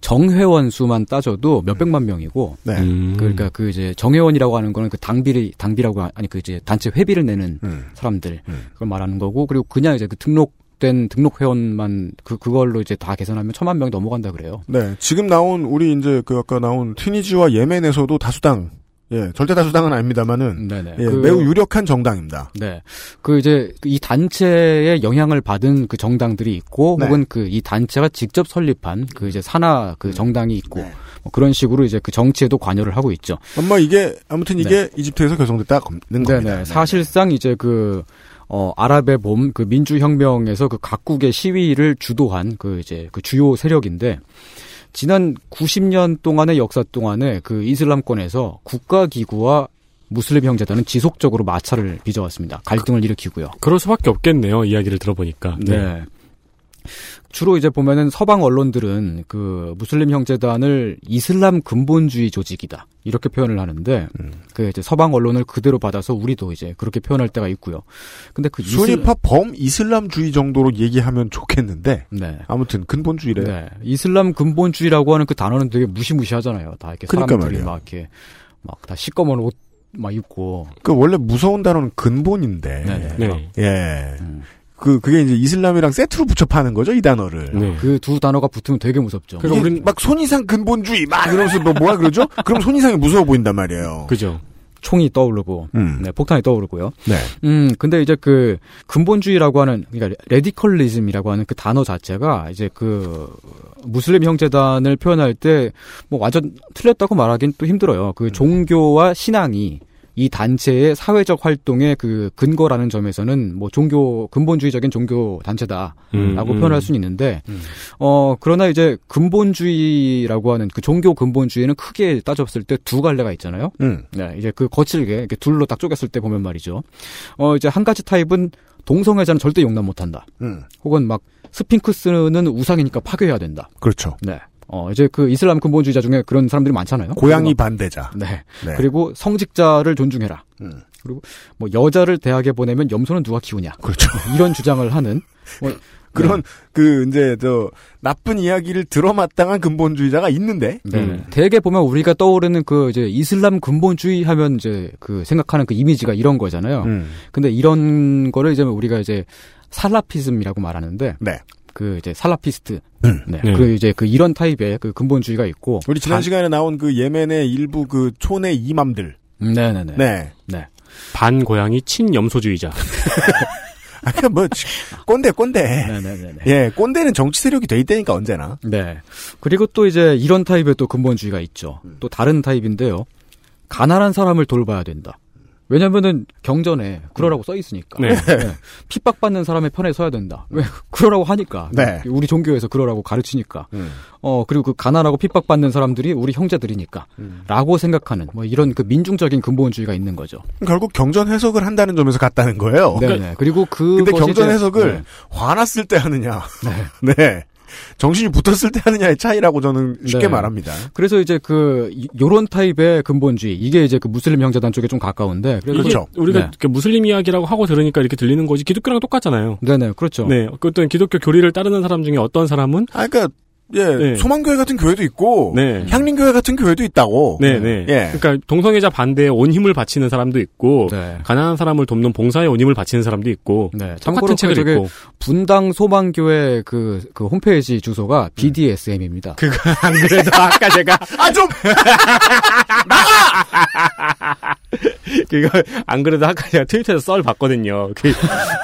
정회원 수만 따져도 몇 백만 명이고 네. 음. 그러니까 그 이제 정회원이라고 하는 거는 그 당비를 당비라고 하- 아니 그 이제 단체 회비를 내는 음. 사람들 음. 그걸 말하는 거고 그리고 그냥 이제 그 등록 된 등록 회원만 그 그걸로 이제 다 계산하면 천만 명이 넘어간다 그래요. 네. 지금 나온, 우리 이제 그 아까 나온 튀니지와 예멘에서도 다수당, 예, 절대 다수당은 아닙니다만은, 네네. 예, 그- 매우 유력한 정당입니다. 네. 그 이제 이 단체의 영향을 받은 그 정당들이 있고 네. 혹은 그 이 단체가 직접 설립한 그 이제 산하 그 정당이 있고 네. 뭐 그런 식으로 이제 그 정치에도 관여를 하고 있죠. 아마 이게, 아무튼 이게 이집트에서 결성됐다 는 겁니다. 네네. 사실상 이제 그, 어, 아랍의 봄, 그 민주혁명에서 그 각국의 시위를 주도한 그 이제 그 주요 세력인데, 지난 90년 동안의 역사 동안에 그 이슬람권에서 국가기구와 무슬림 형제단은 지속적으로 마찰을 빚어왔습니다. 갈등을 일으키고요. 그럴 수밖에 없겠네요. 이야기를 들어보니까. 네. 주로 이제 보면은 서방 언론들은 그 무슬림 형제단을 이슬람 근본주의 조직이다. 이렇게 표현을 하는데, 음. 그 이제 서방 언론을 그대로 받아서 우리도 이제 그렇게 표현할 때가 있고요. 근데 그 이슬- 순위파 범 이슬람주의 정도로 얘기하면 좋겠는데, 네. 아무튼 근본주의래. 네. 이슬람 근본주의라고 하는 그 단어는 되게 무시무시하잖아요. 다 이렇게 그러니까 사람들이 말이에요. 막 이렇게 막 다 시꺼먼 옷 막 입고. 그 원래 무서운 단어는 근본인데, 네네. 네. 예. 음. 그, 그게 이제 이슬람이랑 세트로 붙여 파는 거죠, 이 단어를. 네. 그두 단어가 붙으면 되게 무섭죠. 그러니까 우린 막 손이상 근본주의 막 이러면서 뭐 뭐라 그러죠? 그럼 손이상이 무서워 보인단 말이에요. 그죠. 총이 떠오르고, 음. 네, 폭탄이 떠오르고요. 네. 음, 근데 이제 그 근본주의라고 하는 그러니까 radicalism이라고 하는 그 단어 자체가 이제 그 무슬림 형제단을 표현할 때 뭐 완전 틀렸다고 말하긴 또 힘들어요. 그 종교와 신앙이 이 단체의 사회적 활동의 그 근거라는 점에서는 뭐 종교 근본주의적인 종교 단체다라고 음, 음. 표현할 수는 있는데 어 그러나 이제 근본주의라고 하는 그 종교 근본주의는 크게 따졌을 때 두 갈래가 있잖아요. 음. 네, 이제 그 거칠게 이렇게 둘로 딱 쪼갰을 때 보면 말이죠. 어 이제 한 가지 타입은 동성애자는 절대 용납 못한다. 음. 혹은 막 스핑크스는 우상이니까 파괴해야 된다. 그렇죠. 네. 어, 이제 그 이슬람 근본주의자 중에 그런 사람들이 많잖아요. 고양이 반대자. 네. 네. 그리고 성직자를 존중해라. 음. 그리고 뭐 여자를 대학에 보내면 염소는 누가 키우냐. 그렇죠. 이런 주장을 하는 뭐 그런 그 이제 저 나쁜 이야기를 들어마땅한 근본주의자가 있는데 네. 음. 대개 보면 우리가 떠오르는 그 이제 이슬람 근본주의 하면 이제 그 생각하는 그 이미지가 이런 거잖아요. 음. 근데 이런 거를 이제 우리가 이제 살라피즘이라고 말하는데 네. 그 이제 살라피스트. 음. 네. 네. 그 이제 그 이런 타입의 그 근본주의가 있고 우리 지난 반- 시간에 나온 그 예멘의 일부 그 촌의 이맘들. 음, 네네네. 네. 네. 반 고양이 친염소주의자. 아, 그 뭐, 꼰대, 꼰대. 네네네. 예, 꼰대는 정치 세력이 돼 있다니까, 언제나. 네. 그리고 또 이제 이런 타입의 또 근본주의가 있죠. 음. 또 다른 타입인데요. 가난한 사람을 돌봐야 된다. 왜냐면은 경전에 그러라고 써 있으니까. 네. 핍박받는 사람의 편에 서야 된다. 왜 그러라고 하니까. 네. 우리 종교에서 그러라고 가르치니까. 음. 어 그리고 그 가난하고 핍박받는 사람들이 우리 형제들이니까. 음. 라고 생각하는 뭐 이런 그 민중적인 근본주의가 있는 거죠. 결국 경전 해석을 한다는 점에서 같다는 거예요. 네. 그리고 그 근데 경전 해석을 화났을 때 하느냐. 네. 정신이 붙었을 때 하느냐의 차이라고 저는 쉽게 네. 말합니다. 그래서 이제 그 이- 요런 타입의 근본주의 이게 이제 그 무슬림 형제단 쪽에 좀 가까운데 그렇죠. 우리가 네. 이렇게 무슬림 이야기라고 하고 들으니까 이렇게 들리는 거지 기독교랑 똑같잖아요. 네네 그렇죠. 네, 어떤 기독교 교리를 따르는 사람 중에 어떤 사람은 아, 그러니까 예, 네. 소망교회 같은 교회도 있고 네. 향림교회 같은 교회도 있다고. 네, 네. 예. 그러니까 동성애자 반대에 온 힘을 바치는 사람도 있고 네. 가난한 사람을 돕는 봉사에 온 힘을 바치는 사람도 있고 네. 참고로 똑같은 책을 저게 읽고 분당 소망교회 그, 그 홈페이지 주소가 BDSM입니다. 그거 안 그래도 아까 제가 아, 좀! 그거 안 그래도 아까 제가 트위터에서 썰 봤거든요. 그,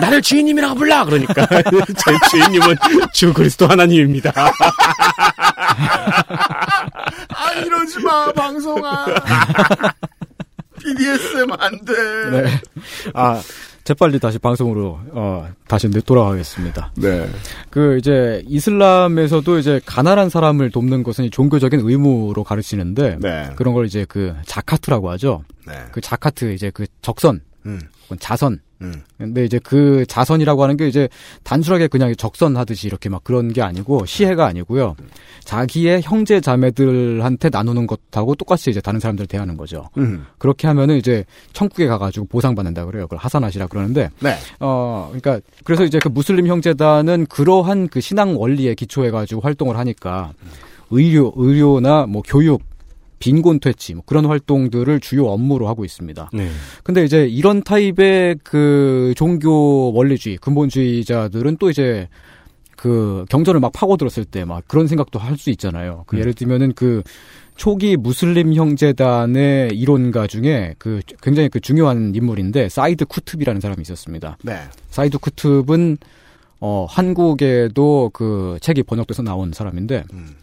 나를 주인님이라고 불러 그러니까 제 주인님은 주 그리스도 하나님입니다. 아, 이러지 마, 방송아. BDSM 안 돼. 네. 아, 재빨리 다시 방송으로, 어, 다시 돌아가겠습니다. 네. 그, 이제, 이슬람에서도 이제 가난한 사람을 돕는 것은 종교적인 의무로 가르치는데, 네. 그런 걸 이제 그 자카트라고 하죠. 네. 그 자카트, 이제 그 적선, 음. 혹은 자선. 음. 근데 이제 그 자선이라고 하는 게 이제 단순하게 그냥 적선 하듯이 이렇게 막 그런 게 아니고 시혜가 아니고요. 자기의 형제 자매들한테 나누는 것하고 똑같이 이제 다른 사람들 대하는 거죠. 음. 그렇게 하면은 이제 천국에 가가지고 보상받는다 그래요. 그걸 하산하시라 그러는데, 네. 어, 그러니까 그래서 이제 그 무슬림 형제단은 그러한 그 신앙 원리에 기초해가지고 활동을 하니까 의료, 의료나 뭐 교육, 빈곤 퇴치 뭐 그런 활동들을 주요 업무로 하고 있습니다. 네. 근데 이제 이런 타입의 그 종교 원리주의, 근본주의자들은 또 이제 그 경전을 막 파고들었을 때 막 그런 생각도 할 수 있잖아요. 그 예를 들면은 그 초기 무슬림 형제단의 이론가 중에 그 굉장히 그 중요한 인물인데 사이드 쿠툽이라는 사람이 있었습니다. 네. 사이드 쿠툽은 어 한국에도 그 책이 번역돼서 나온 사람인데 음.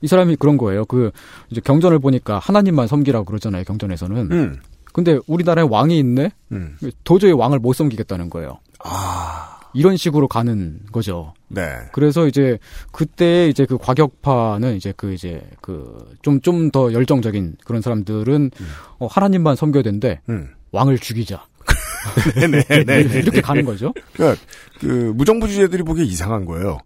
이 사람이 그런 거예요. 그 이제 경전을 보니까 하나님만 섬기라고 그러잖아요. 경전에서는. 음. 근데 우리나라에 왕이 있네. 음. 도저히 왕을 못 섬기겠다는 거예요. 아. 이런 식으로 가는 거죠. 네. 그래서 이제 그때 이제 그 과격파는 이제 그 이제 그 좀 좀 더 열정적인 그런 사람들은 어, 하나님만 섬겨야 된대. 음. 왕을 죽이자. 네 네. 네. 이렇게 가는 거죠. 그러니까 그 무정부주의자들이 보기에 이상한 거예요.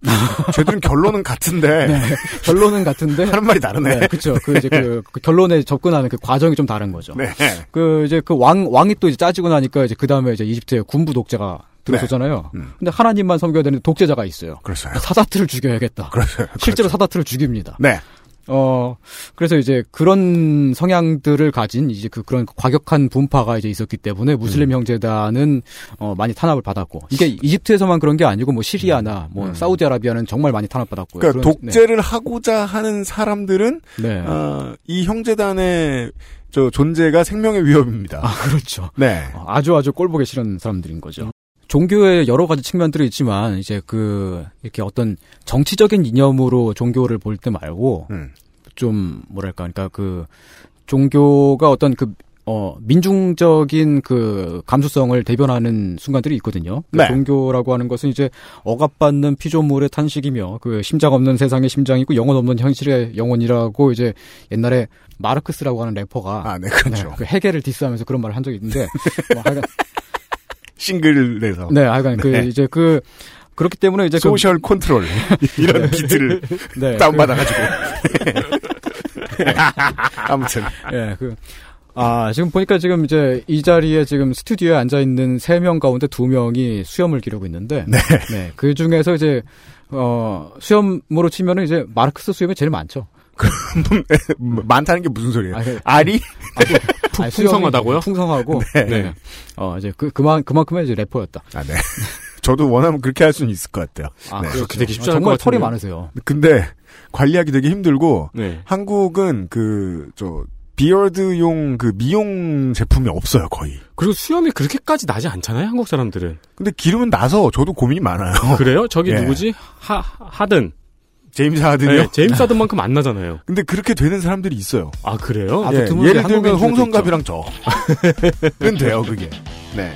쟤들은 결론은 같은데 네. 결론은 같은데 하는 말이 다르네. 네, 그렇죠. 그 이제 그, 그 결론에 접근하는 그 과정이 좀 다른 거죠. 네. 그 이제 그 왕 왕이 또 이제 짜지고 나니까 이제 그 다음에 이제 이집트에 군부 독재가 들어서잖아요. 네. 음. 근데 하나님만 섬겨야 되는데 독재자가 있어요. 그렇어요. 사다트를 죽여야겠다. 그렇죠. 실제로 사다트를 죽입니다. 네. 어, 그래서 이제 그런 성향들을 가진 이제 그 그런 과격한 분파가 이제 있었기 때문에 무슬림 음. 형제단은 어, 많이 탄압을 받았고 이게 이집트에서만 그런 게 아니고 뭐 시리아나 뭐 사우디아라비아는 정말 많이 탄압받았고요. 음. 그러니까 그런- 네. 독재를 하고자 하는 사람들은 네. 어, 이 형제단의 저 존재가 생명의 위협입니다. 아, 그렇죠. 네. 어, 아주 아주 꼴보기 싫은 사람들인 거죠. 종교의 여러 가지 측면들이 있지만 이제 그 이렇게 어떤 정치적인 이념으로 종교를 볼 때 말고 음. 좀 뭐랄까 그러니까 그 종교가 어떤 그 어, 민중적인 그 감수성을 대변하는 순간들이 있거든요. 그 네. 종교라고 하는 것은 이제 억압받는 피조물의 탄식이며 그 심장 없는 세상의 심장이고 영혼 없는 현실의 영혼이라고 이제 옛날에 마르크스라고 하는 래퍼가 아, 네, 그렇죠. 그 해겔을 디스하면서 그런 말을 한 적이 있는데 뭐 하여간 싱글 내서. 네, 하여간 그 네. 이제 그 그렇기 때문에 이제 그- social control 이런 비트를 네, 다운받아가지고 아무튼 예, 그, 아, 지금 보니까 지금 이제 이 자리에 지금 스튜디오에 앉아 있는 세 명 가운데 두 명이 수염을 기르고 있는데, 네. 그 중에서 이제, 어, 수염으로 치면은 이제 마르크스 수염이 제일 많죠. 많다는 게 무슨 소리예요? 아, 그- 알이 아니, 수염이 풍성하다고요? 풍성하고, 네. 네. 어, 이제 그, 그만, 그만큼의 이제 래퍼였다. 아, 네. 저도 원하면 그렇게 할 수는 있을 것 같아요. 아, 네. 그렇게 되기 쉽지 아, 않을 정말 것 털이. 많으세요. 근데 관리하기 되게 힘들고 네. 한국은 그 저 비어드용 그 미용 제품이 없어요 거의. 그리고 수염이 그렇게까지 나지 않잖아요, 한국 사람들은. 근데 기름은 나서 저도 고민이 많아요. 그래요? 저기 예. 누구지? 하, 하든. 제임스 하든요. 네, 제임스 하든만큼 안 나잖아요. 근데 그렇게 되는 사람들이 있어요. 아, 그래요? 아, 예, 드물게 예를 들면 홍성갑이랑 저는 돼요 그게. 네.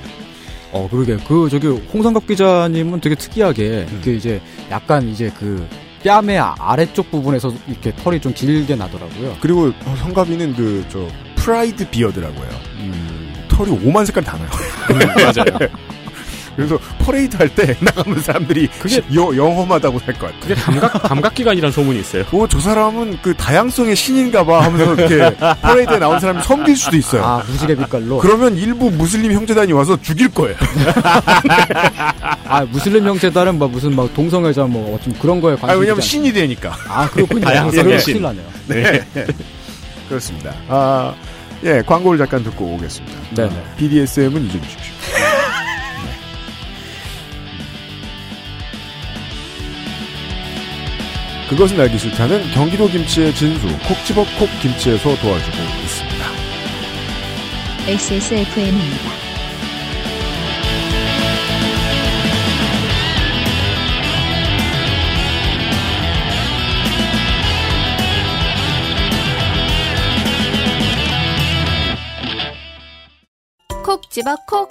어, 그러게. 그, 저기, 홍성갑 기자님은 되게 특이하게, 음. 그 이제, 약간 이제 그, 뺨의 아래쪽 부분에서 이렇게 털이 좀 길게 나더라고요. 그리고 성갑이는 그 저 pride beard라고요. 털이 오만 색깔 다 나요. 맞아요. 그래서 퍼레이드 할 때 나가면 사람들이 그게- 여, 영험하다고 할 것 같아요. 그게 감각, 감각기관이라는 소문이 있어요. 오, 저 사람은 그 다양성의 신인가봐 하면서 이렇게 퍼레이드에 나온 사람이 섬길 수도 있어요. 아, 무지개 빛깔로. 그러면 일부 무슬림 형제단이 와서 죽일 거예요. 아, 무슬림 형제단은 뭐 무슨 막 동성애자 뭐 어쩜 그런 거에 아, 관심이 왜냐면 신이 되니까. 않- 아, 그렇군요. 다양성의 신. 나네요. 네. 그렇습니다. 아, 예, 광고를 잠깐 듣고 오겠습니다. 네네. 아, BDSM은 잊어주십시오. 그것은 알기 싫다는 경기도 김치의 진수 콕 집어 콕 김치에서 도와주고 있습니다. XSFM입니다. 콕 집어 콕.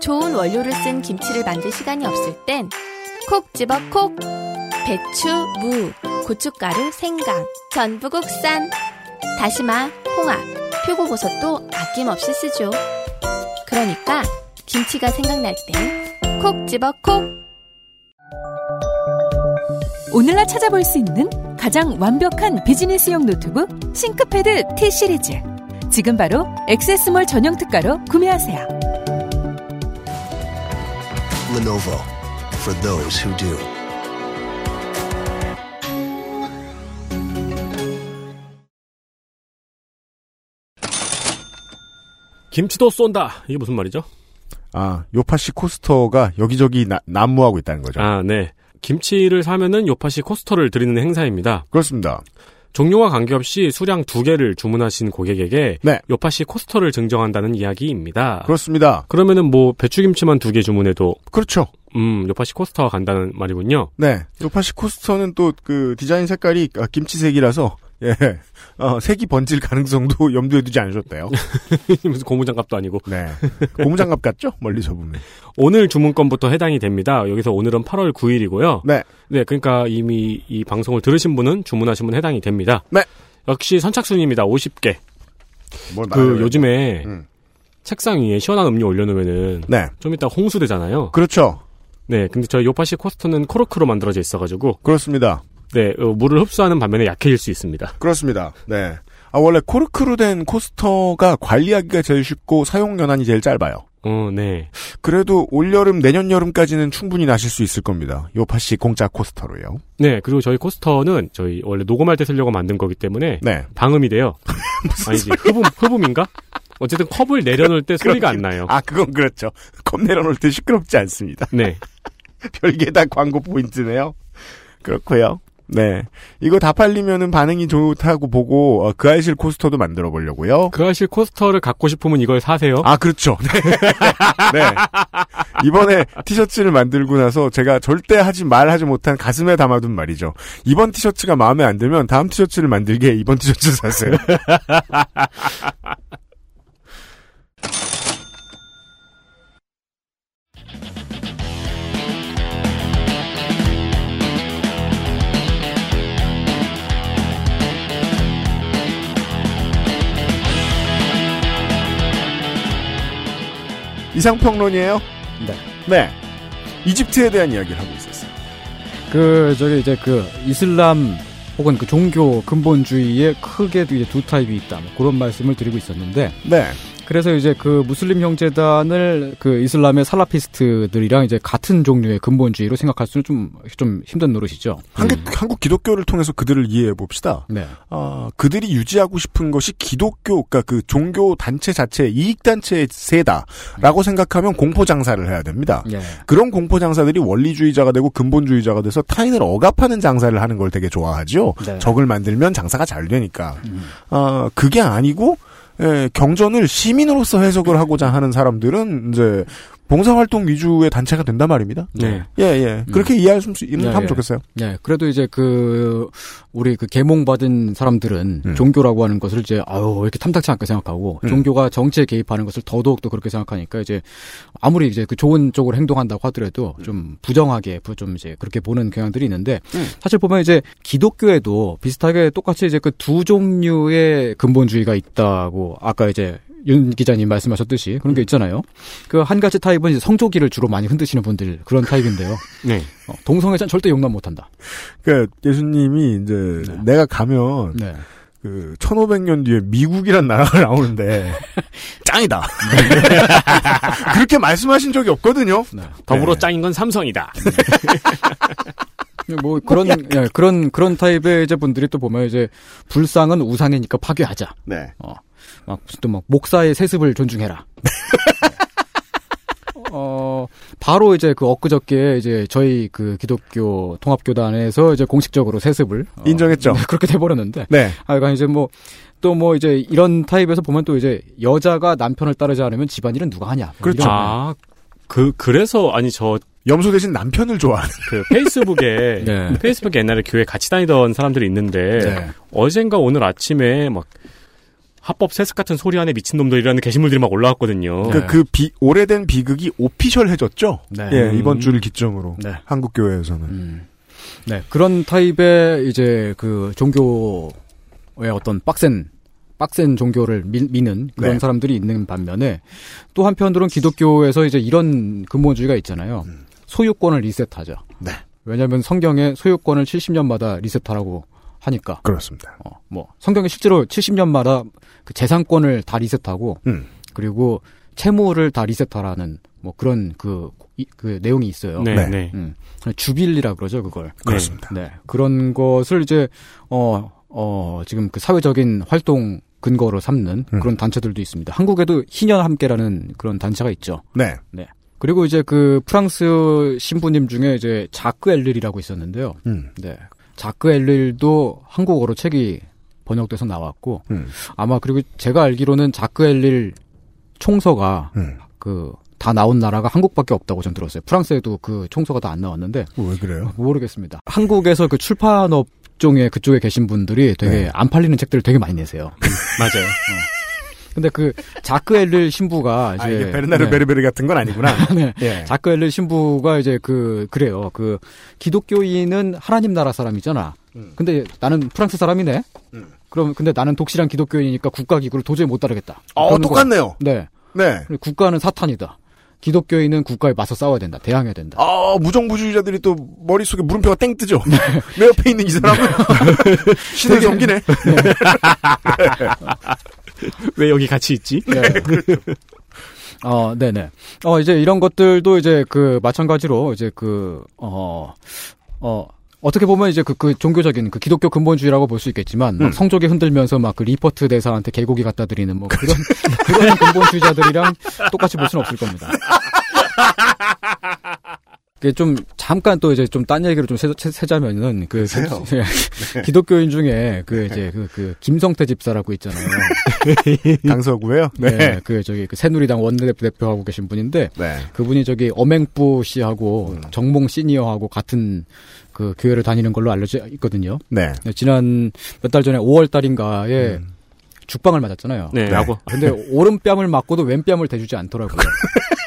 좋은 원료를 쓴 김치를 만들 시간이 없을 땐 콕 집어 콕. 배추, 무, 고춧가루, 생강, 전부 국산. 다시마, 홍합, 표고버섯도 아낌없이 쓰죠. 그러니까 김치가 생각날 땐 콕 집어 콕. 오늘날 찾아볼 수 있는 가장 완벽한 비즈니스용 노트북 싱크패드 T 시리즈. 지금 바로 액세스몰 전용 특가로 구매하세요. Lenovo for those who do. 김치도 쏜다. 이게 무슨 말이죠? 아, 요파시 코스터가 여기저기 나- 난무하고 있다는 거죠. 아, 네. 김치를 사면은 요파시 코스터를 드리는 행사입니다. 그렇습니다. 종류와 관계없이 수량 두 개를 주문하신 고객에게 네. 요파시 코스터를 증정한다는 이야기입니다. 그렇습니다. 그러면은 뭐 배추김치만 두 개 주문해도 그렇죠. 음 요파시 코스터가 간다는 말이군요. 네. 요파시 코스터는 또 그 디자인 색깔이 아, 김치색이라서 예. 어, 색이 번질 가능성도 염두에 두지 않으셨대요. 무슨 고무장갑도 아니고 네. 고무장갑 같죠? 멀리서 보면. 오늘 주문건부터 해당이 됩니다. 여기서 오늘은 8월 9일이고요. 네. 네, 그러니까 이미 이 방송을 들으신 분은 주문하신 분 해당이 됩니다. 네. 역시 선착순입니다. 50개. 뭘 그? 요즘에 음. 책상 위에 시원한 음료 올려놓으면은 네. 좀 이따 홍수 되잖아요. 그렇죠. 네, 근데 저희 요파시 코스터는 코르크로 만들어져 있어가지고 그렇습니다. 네 어, 물을 흡수하는 반면에 약해질 수 있습니다. 그렇습니다. 네. 아, 원래 코르크로 된 코스터가 관리하기가 제일 쉽고 사용 연한이 제일 짧아요. 어, 네. 그래도 올여름 내년 여름까지는 충분히 나실 수 있을 겁니다. 요파시 공짜 코스터로요. 네, 그리고 저희 코스터는 저희 원래 녹음할 때 쓰려고 만든 거기 때문에 네. 방음이 돼요. 아니지 흡음 흡음인가? 어쨌든 컵을 내려놓을 때 소리가 안 나요. 아, 그건 그렇죠. 컵 내려놓을 때 시끄럽지 않습니다. 네. 별게 다 광고 포인트네요. 그렇고요. 네. 이거 다 팔리면은 반응이 좋다고 보고 어, 그 아이실 코스터도 만들어 보려고요. 그 아실 코스터를 갖고 싶으면 이걸 사세요. 아, 그렇죠. 네. 네. 이번에 티셔츠를 만들고 나서 제가 절대 하지 말하지 못한 가슴에 담아둔 말이죠. 이번 티셔츠가 마음에 안 들면 다음 티셔츠를 만들게 이번 티셔츠 사세요. 이상평론이에요. 네. 네. 이집트에 대한 이야기를 하고 있었어요. 그 저기 이제 그 이슬람 혹은 그 종교 근본주의에 크게 이제 두 타입이 있다. 뭐 그런 말씀을 드리고 있었는데 네. 그래서 이제 그 무슬림 형제단을 그 이슬람의 살라피스트들이랑 이제 같은 종류의 근본주의로 생각할 수는 좀, 좀 힘든 노릇이죠. 한국, 한국 기독교를 통해서 그들을 이해해 봅시다. 네. 아, 그들이 유지하고 싶은 것이 기독교, 그러니까 그 종교 단체 자체, 이익 단체의 세다라고 생각하면 공포 장사를 해야 됩니다. 예. 그런 공포 장사들이 원리주의자가 되고 근본주의자가 돼서 타인을 억압하는 장사를 하는 걸 되게 좋아하죠. 네. 적을 만들면 장사가 잘 되니까. 아, 그게 아니고 예, 경전을 시민으로서 해석을 하고자 하는 사람들은 이제 봉사활동 위주의 단체가 된단 말입니다. 네. 예, 예. 그렇게 이해할 수 있는 네, 하면 예. 좋겠어요. 네, 그래도 이제 그 우리 그 계몽받은 사람들은 음. 종교라고 하는 것을 이제 아유 왜 이렇게 탐탁치 않게 생각하고 음. 종교가 정치에 개입하는 것을 더더욱 더 그렇게 생각하니까 이제 아무리 이제 그 좋은 쪽으로 행동한다고 하더라도 좀 부정하게 부- 좀 이제 그렇게 보는 경향들이 있는데 음. 사실 보면 이제 기독교에도 비슷하게 똑같이 이제 그 두 종류의 근본주의가 있다고 아까 이제 윤 기자님 말씀하셨듯이 그런 게 있잖아요. 그 한 가지 타입은 이제 성조기를 주로 많이 흔드시는 분들 그런 타입인데요. 네. 어, 동성애자는 절대 용납 못한다. 그러니까 예수님이 이제 내가 가면 네. 그 1500년 뒤에 미국이란 나라가 나오는데 짱이다. 그렇게 말씀하신 적이 없거든요. 더불어 네. 짱인 건 삼성이다. 뭐 그런 예, 그런 그런 타입의 이제 분들이 또 보면 이제 불상은 우상이니까 파괴하자. 네. 어, 막 무슨 또 막 목사의 세습을 존중해라. 어, 바로 이제 그 엊그저께 이제 저희 그 기독교 통합교단에서 이제 공식적으로 세습을 어, 인정했죠. 네, 그렇게 돼버렸는데. 네. 아, 그러니까 이제 뭐, 또 뭐 이제 이런 타입에서 보면 또 이제 여자가 남편을 따르지 않으면 집안일은 누가 하냐. 뭐 그렇죠. 이런 아, 그, 그래서, 아니, 저, 염소 대신 남편을 좋아하는. 그, 페이스북에, 네. 페이스북에 옛날에 교회 같이 다니던 사람들이 있는데, 네. 어젠가 오늘 아침에 막, 합법 세습 같은 소리 안에 미친놈들이라는 게시물들이 막 올라왔거든요. 그, 그 비, 오래된 비극이 오피셜해졌죠. 네. 예, 음. 이번 주를 기점으로. 네. 한국 교회에서는. 음. 네, 그런 타입의 이제 그 종교의 어떤 빡센 빡센 종교를 미, 는 그런 네. 사람들이 있는 반면에 또 한편으로는 기독교에서 이제 이런 근본주의가 있잖아요. 소유권을 리셋하자. 네. 왜냐하면 성경에 소유권을 70년마다 리셋하라고 하니까. 그렇습니다. 어, 뭐 성경에 실제로 70년마다 그 재산권을 다 리셋하고 음. 그리고 채무를 다 리셋하라는 뭐 그런 그, 이- 그 내용이 있어요. 네, 네. 네. 음, 주빌리라 그러죠, 그걸. 그렇습니다. 네. 그런 것을 이제, 어, 어, 지금 그 사회적인 활동 근거로 삼는 음. 그런 단체들도 있습니다. 한국에도 희년 함께라는 그런 단체가 있죠. 네. 네. 그리고 이제 그 프랑스 신부님 중에 이제 자크 엘릴이라고 있었는데요. 음. 네. 자크 엘릴도 한국어로 책이 번역돼서 나왔고, 음. 아마 그리고 제가 알기로는 자크 엘릴 총서가 음. 그다 나온 나라가 한국밖에 없다고 전 들었어요. 프랑스에도 그 총서가 다 안 나왔는데 왜 그래요? 모르겠습니다. 한국에서 그 출판 업종에 그쪽에 계신 분들이 되게 네. 안 팔리는 책들을 되게 많이 내세요. 맞아요. 근데 그 자크 엘릴 신부가 이제 아, 이게 베르나르 네. 베르베르 같은 건 아니구나. 네. 예. 자크 엘릴 신부가 이제 그 그래요. 그 기독교인은 하나님 나라 사람이잖아. 음. 근데 나는 프랑스 사람이네. 음. 그럼 근데 나는 독실한 기독교인이니까 국가 기구를 도저히 못 따르겠다. 어, 똑같네요. 거야. 네. 네. 국가는 사탄이다. 기독교인은 국가에 맞서 싸워야 된다. 대항해야 된다. 아, 무정부주의자들이 또 머릿속에 물음표가 땡 뜨죠. 네. 내 옆에 있는 이 사람은 신을 섬기네. 왜 여기 같이 있지? 네. 어, 네네. 어, 이제 이런 것들도 이제 그, 마찬가지로 이제 그, 어, 어, 어떻게 보면 이제 그, 그 종교적인 그 기독교 근본주의라고 볼 수 있겠지만, 막 음. 성조기 흔들면서 막 그 리퍼트 대사한테 개고기 갖다 드리는 뭐 그런, 그런 근본주의자들이랑 똑같이 볼 수는 없을 겁니다. 그게 좀 잠깐 또 이제 좀 딴 얘기로 좀 새, 새, 새자면은 그 새요. 기- 기독교인 중에 그 이제 그, 그 김성태 집사라고 있잖아요. 강서구예요. 네. 네. 그 저기 그 새누리당 원내대표하고 계신 분인데 네. 그분이 저기 엄행부 씨하고 음. 정몽 시니어하고 같은 그 교회를 다니는 걸로 알려져 있거든요. 네. 지난 몇 달 전에 5월 달인가에 음. 죽방을 맞았잖아요. 네, 네. 라고. 근데 오른뺨을 맞고도 왼뺨을 대주지 않더라고요.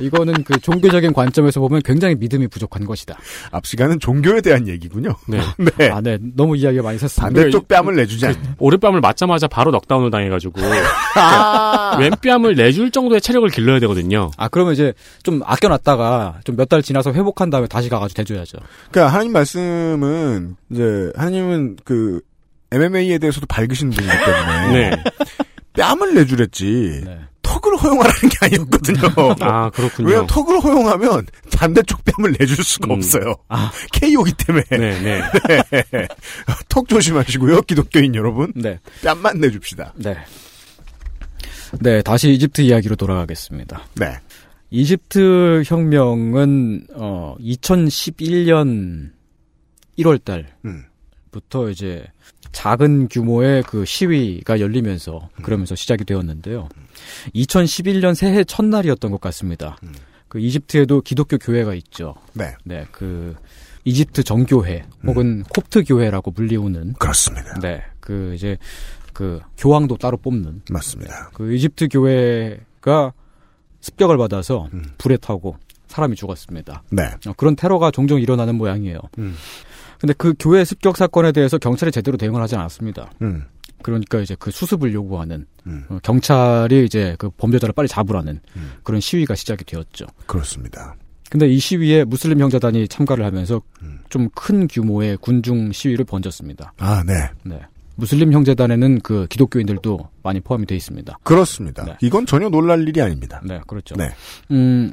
이거는 그 종교적인 관점에서 보면 굉장히 믿음이 부족한 것이다. 앞 시간은 종교에 대한 얘기군요. 네. 네. 아, 네. 너무 이야기가 많이 섰습니다. 반대쪽 뺨을 내주지 않는. 오른뺨을 맞자마자 바로 넉다운을 당해가지고 아. 왼뺨을 내줄 정도의 체력을 길러야 되거든요. 아, 그러면 이제 좀 아껴놨다가 좀 몇 달 지나서 회복한 다음에 다시 가가지고 대줘야죠. 그러니까 하나님 말씀은 이제 하나님은 그 MMA에 대해서도 밝으신 분이기 때문에 네. 뺨을 내주랬지 네. 턱을 허용하라는 게 아니었거든요. 아 그렇군요. 왜냐면 턱을 허용하면 반대쪽 뺨을 내줄 수가 음. 없어요. 아. KO기 때문에. 네, 네. 턱 조심하시고요, 기독교인 여러분. 네. 뺨만 내줍시다. 네. 네, 다시 이집트 이야기로 돌아가겠습니다. 네. 이집트 혁명은 어 2011년 1월 달부터 음. 이제 작은 규모의 그 시위가 열리면서 그러면서 시작이 되었는데요. 2011년 새해 첫날이었던 것 같습니다. 그 이집트에도 기독교 교회가 있죠. 네. 네, 그 이집트 정교회 혹은 콥트 교회라고 불리우는 그렇습니다. 네, 그 이제 그 교황도 따로 뽑는 맞습니다. 그 이집트 교회가 습격을 받아서 불에 타고 사람이 죽었습니다. 네. 어, 그런 테러가 종종 일어나는 모양이에요. 음. 근데 그 교회 습격 사건에 대해서 경찰이 제대로 대응을 하지 않았습니다. 음. 그러니까 이제 그 수습을 요구하는 음. 어, 경찰이 이제 그 범죄자를 빨리 잡으라는 음. 그런 시위가 시작이 되었죠. 그렇습니다. 근데 이 시위에 무슬림 형제단이 참가를 하면서 음. 좀큰 규모의 군중 시위를 번졌습니다. 아, 네. 네. 무슬림 형제단에는 그 기독교인들도 많이 포함이 돼 있습니다. 그렇습니다. 네. 이건 전혀 놀랄 일이 아닙니다. 네, 그렇죠. 네. 음,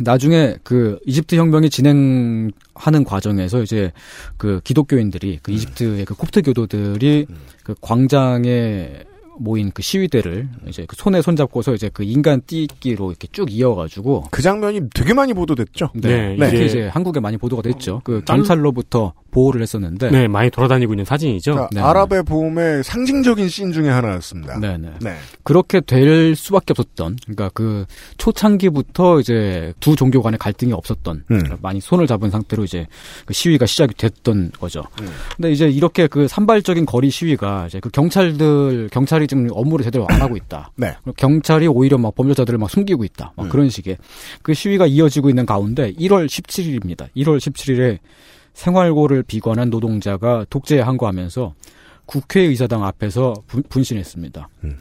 나중에 그 이집트 혁명이 진행하는 과정에서 이제 그 기독교인들이 그 이집트의 그 콥트 교도들이 그 광장에 모인 그 시위대를 이제 그 손에 손잡고서 이제 그 인간 띠기로 이렇게 쭉 이어가지고 그 장면이 되게 많이 보도됐죠. 네, 네, 이게- 이제 한국에 많이 보도가 됐죠. 그 딴- 경찰로부터 보호를 했었는데 네, 많이 돌아다니고 있는 사진이죠. 그러니까 네. 아랍의 봄의 상징적인 씬 중에 하나였습니다. 네, 네. 네. 그렇게 될 수밖에 없었던 그러니까 그 초창기부터 이제 두 종교 간의 갈등이 없었던 음. 그러니까 많이 손을 잡은 상태로 이제 그 시위가 시작이 됐던 거죠. 음. 근데 이제 이렇게 그 산발적인 거리 시위가 이제 그 경찰들 경찰이 지금 업무를 제대로 안 하고 있다. 네. 경찰이 오히려 막 범죄자들을 막 숨기고 있다. 막 음. 그런 식의 그 시위가 이어지고 있는 가운데 1월 17일입니다. 1월 17일에 생활고를 비관한 노동자가 독재에 항거하면서 국회의사당 앞에서 분, 분신했습니다. 음.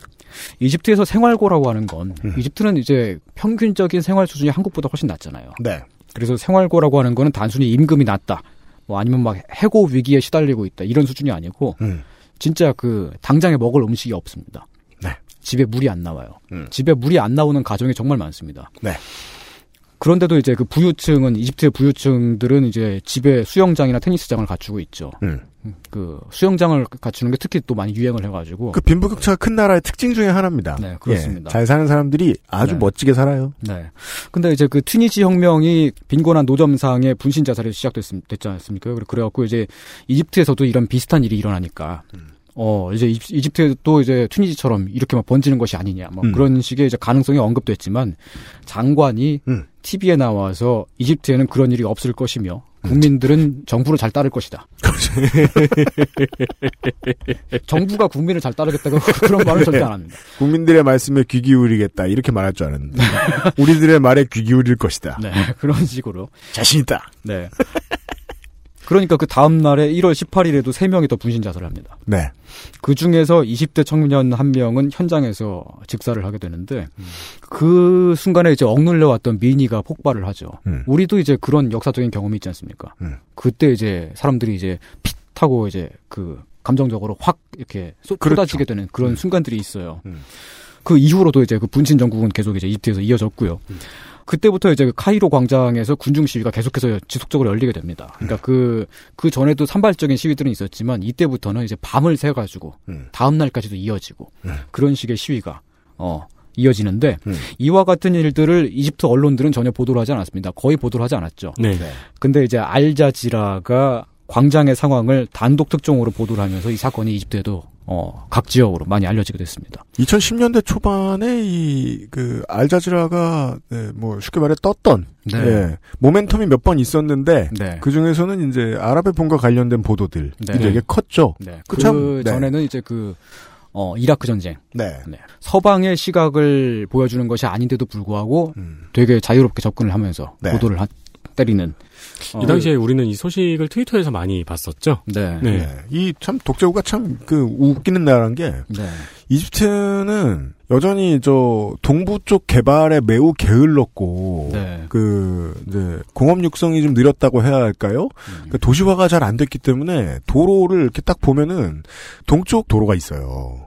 이집트에서 생활고라고 하는 건 음. 이집트는 이제 평균적인 생활 수준이 한국보다 훨씬 낮잖아요. 네. 그래서 생활고라고 하는 거는 단순히 임금이 낮다. 뭐 아니면 막 해고 위기에 시달리고 있다. 이런 수준이 아니고 음. 진짜 그 당장에 먹을 음식이 없습니다. 네. 집에 물이 안 나와요. 음. 집에 물이 안 나오는 가정이 정말 많습니다. 네. 그런데도 이제 그 부유층은 이집트의 부유층들은 이제 집에 수영장이나 테니스장을 갖추고 있죠. 음. 그 수영장을 갖추는 게 특히 또 많이 유행을 해가지고. 그 빈부격차가 큰 나라의 특징 중에 하나입니다. 네, 그렇습니다. 예, 잘 사는 사람들이 아주 네. 멋지게 살아요. 네. 근데 이제 그 튀니지 혁명이 빈곤한 노점상의 분신 자살이 시작됐지 않습니까? 그래- 그래갖고 이제 이집트에서도 이런 비슷한 일이 일어나니까. 어, 이제 이집- 이집트도 이제 튀니지처럼 이렇게 막 번지는 것이 아니냐. 뭐 음. 그런 식의 이제 가능성이 언급됐지만 장관이 음. TV에 나와서 이집트에는 그런 일이 없을 것이며 국민들은 정부를 잘 따를 것이다. 정부가 국민을 잘 따르겠다고 그런 말을 절대 안 합니다. 국민들의 말씀에 귀 기울이겠다 이렇게 말할 줄 알았는데 우리들의 말에 귀 기울일 것이다. 네, 그런 식으로. 자신 있다. 네. 그러니까 그 다음 날에 1월 18일에도 3명이 더 분신 자살을 합니다. 네. 그 중에서 20대 청년 한 명은 현장에서 직사를 하게 되는데 그 순간에 이제 억눌려 왔던 민의가 폭발을 하죠. 음. 우리도 이제 그런 역사적인 경험이 있지 않습니까? 음. 그때 이제 사람들이 이제 핏 하고 이제 그 감정적으로 확 이렇게 쏟- 그렇죠. 쏟아지게 되는 그런 음. 순간들이 있어요. 음. 그 이후로도 이제 그 분신 정국은 계속 이제 이집트에서 이어졌고요. 음. 그때부터 이제 그 카이로 광장에서 군중 시위가 계속해서 지속적으로 열리게 됩니다. 그러니까 그, 그 전에도 산발적인 시위들은 있었지만 이때부터는 이제 밤을 새 가지고 음. 다음 날까지도 이어지고 음. 그런 식의 시위가, 어, 이어지는데 음. 이와 같은 일들을 이집트 언론들은 전혀 보도를 하지 않았습니다. 거의 보도를 하지 않았죠. 네. 근데 이제 알자지라가 광장의 상황을 단독 특종으로 보도를 하면서 이 사건이 이집트에도 어, 각 지역으로 많이 알려지게 됐습니다. 2010년대 초반에 이 그 알자지라가 네, 뭐 쉽게 말해 떴던 네. 예, 모멘텀이 몇 번 있었는데 네. 그 중에서는 이제 아랍의 봄과 관련된 보도들이 네. 되게 컸죠. 네. 그 그, 참, 네. 전에는 이제 그, 어, 이라크 전쟁. 네. 서방의 시각을 보여주는 것이 아닌데도 불구하고 음. 되게 자유롭게 접근을 하면서 네. 보도를 하- 때리는. 이 당시에 우리는 이 소식을 트위터에서 많이 봤었죠. 네. 네. 이참 독재국가 참 그 웃기는 나라는 게 네. 이집트는 여전히 저 동부 쪽 개발에 매우 게을렀고 네. 그 이제 공업 육성이 좀 느렸다고 해야 할까요? 그러니까 도시화가 잘 안 됐기 때문에 도로를 이렇게 딱 보면은 동쪽 도로가 있어요.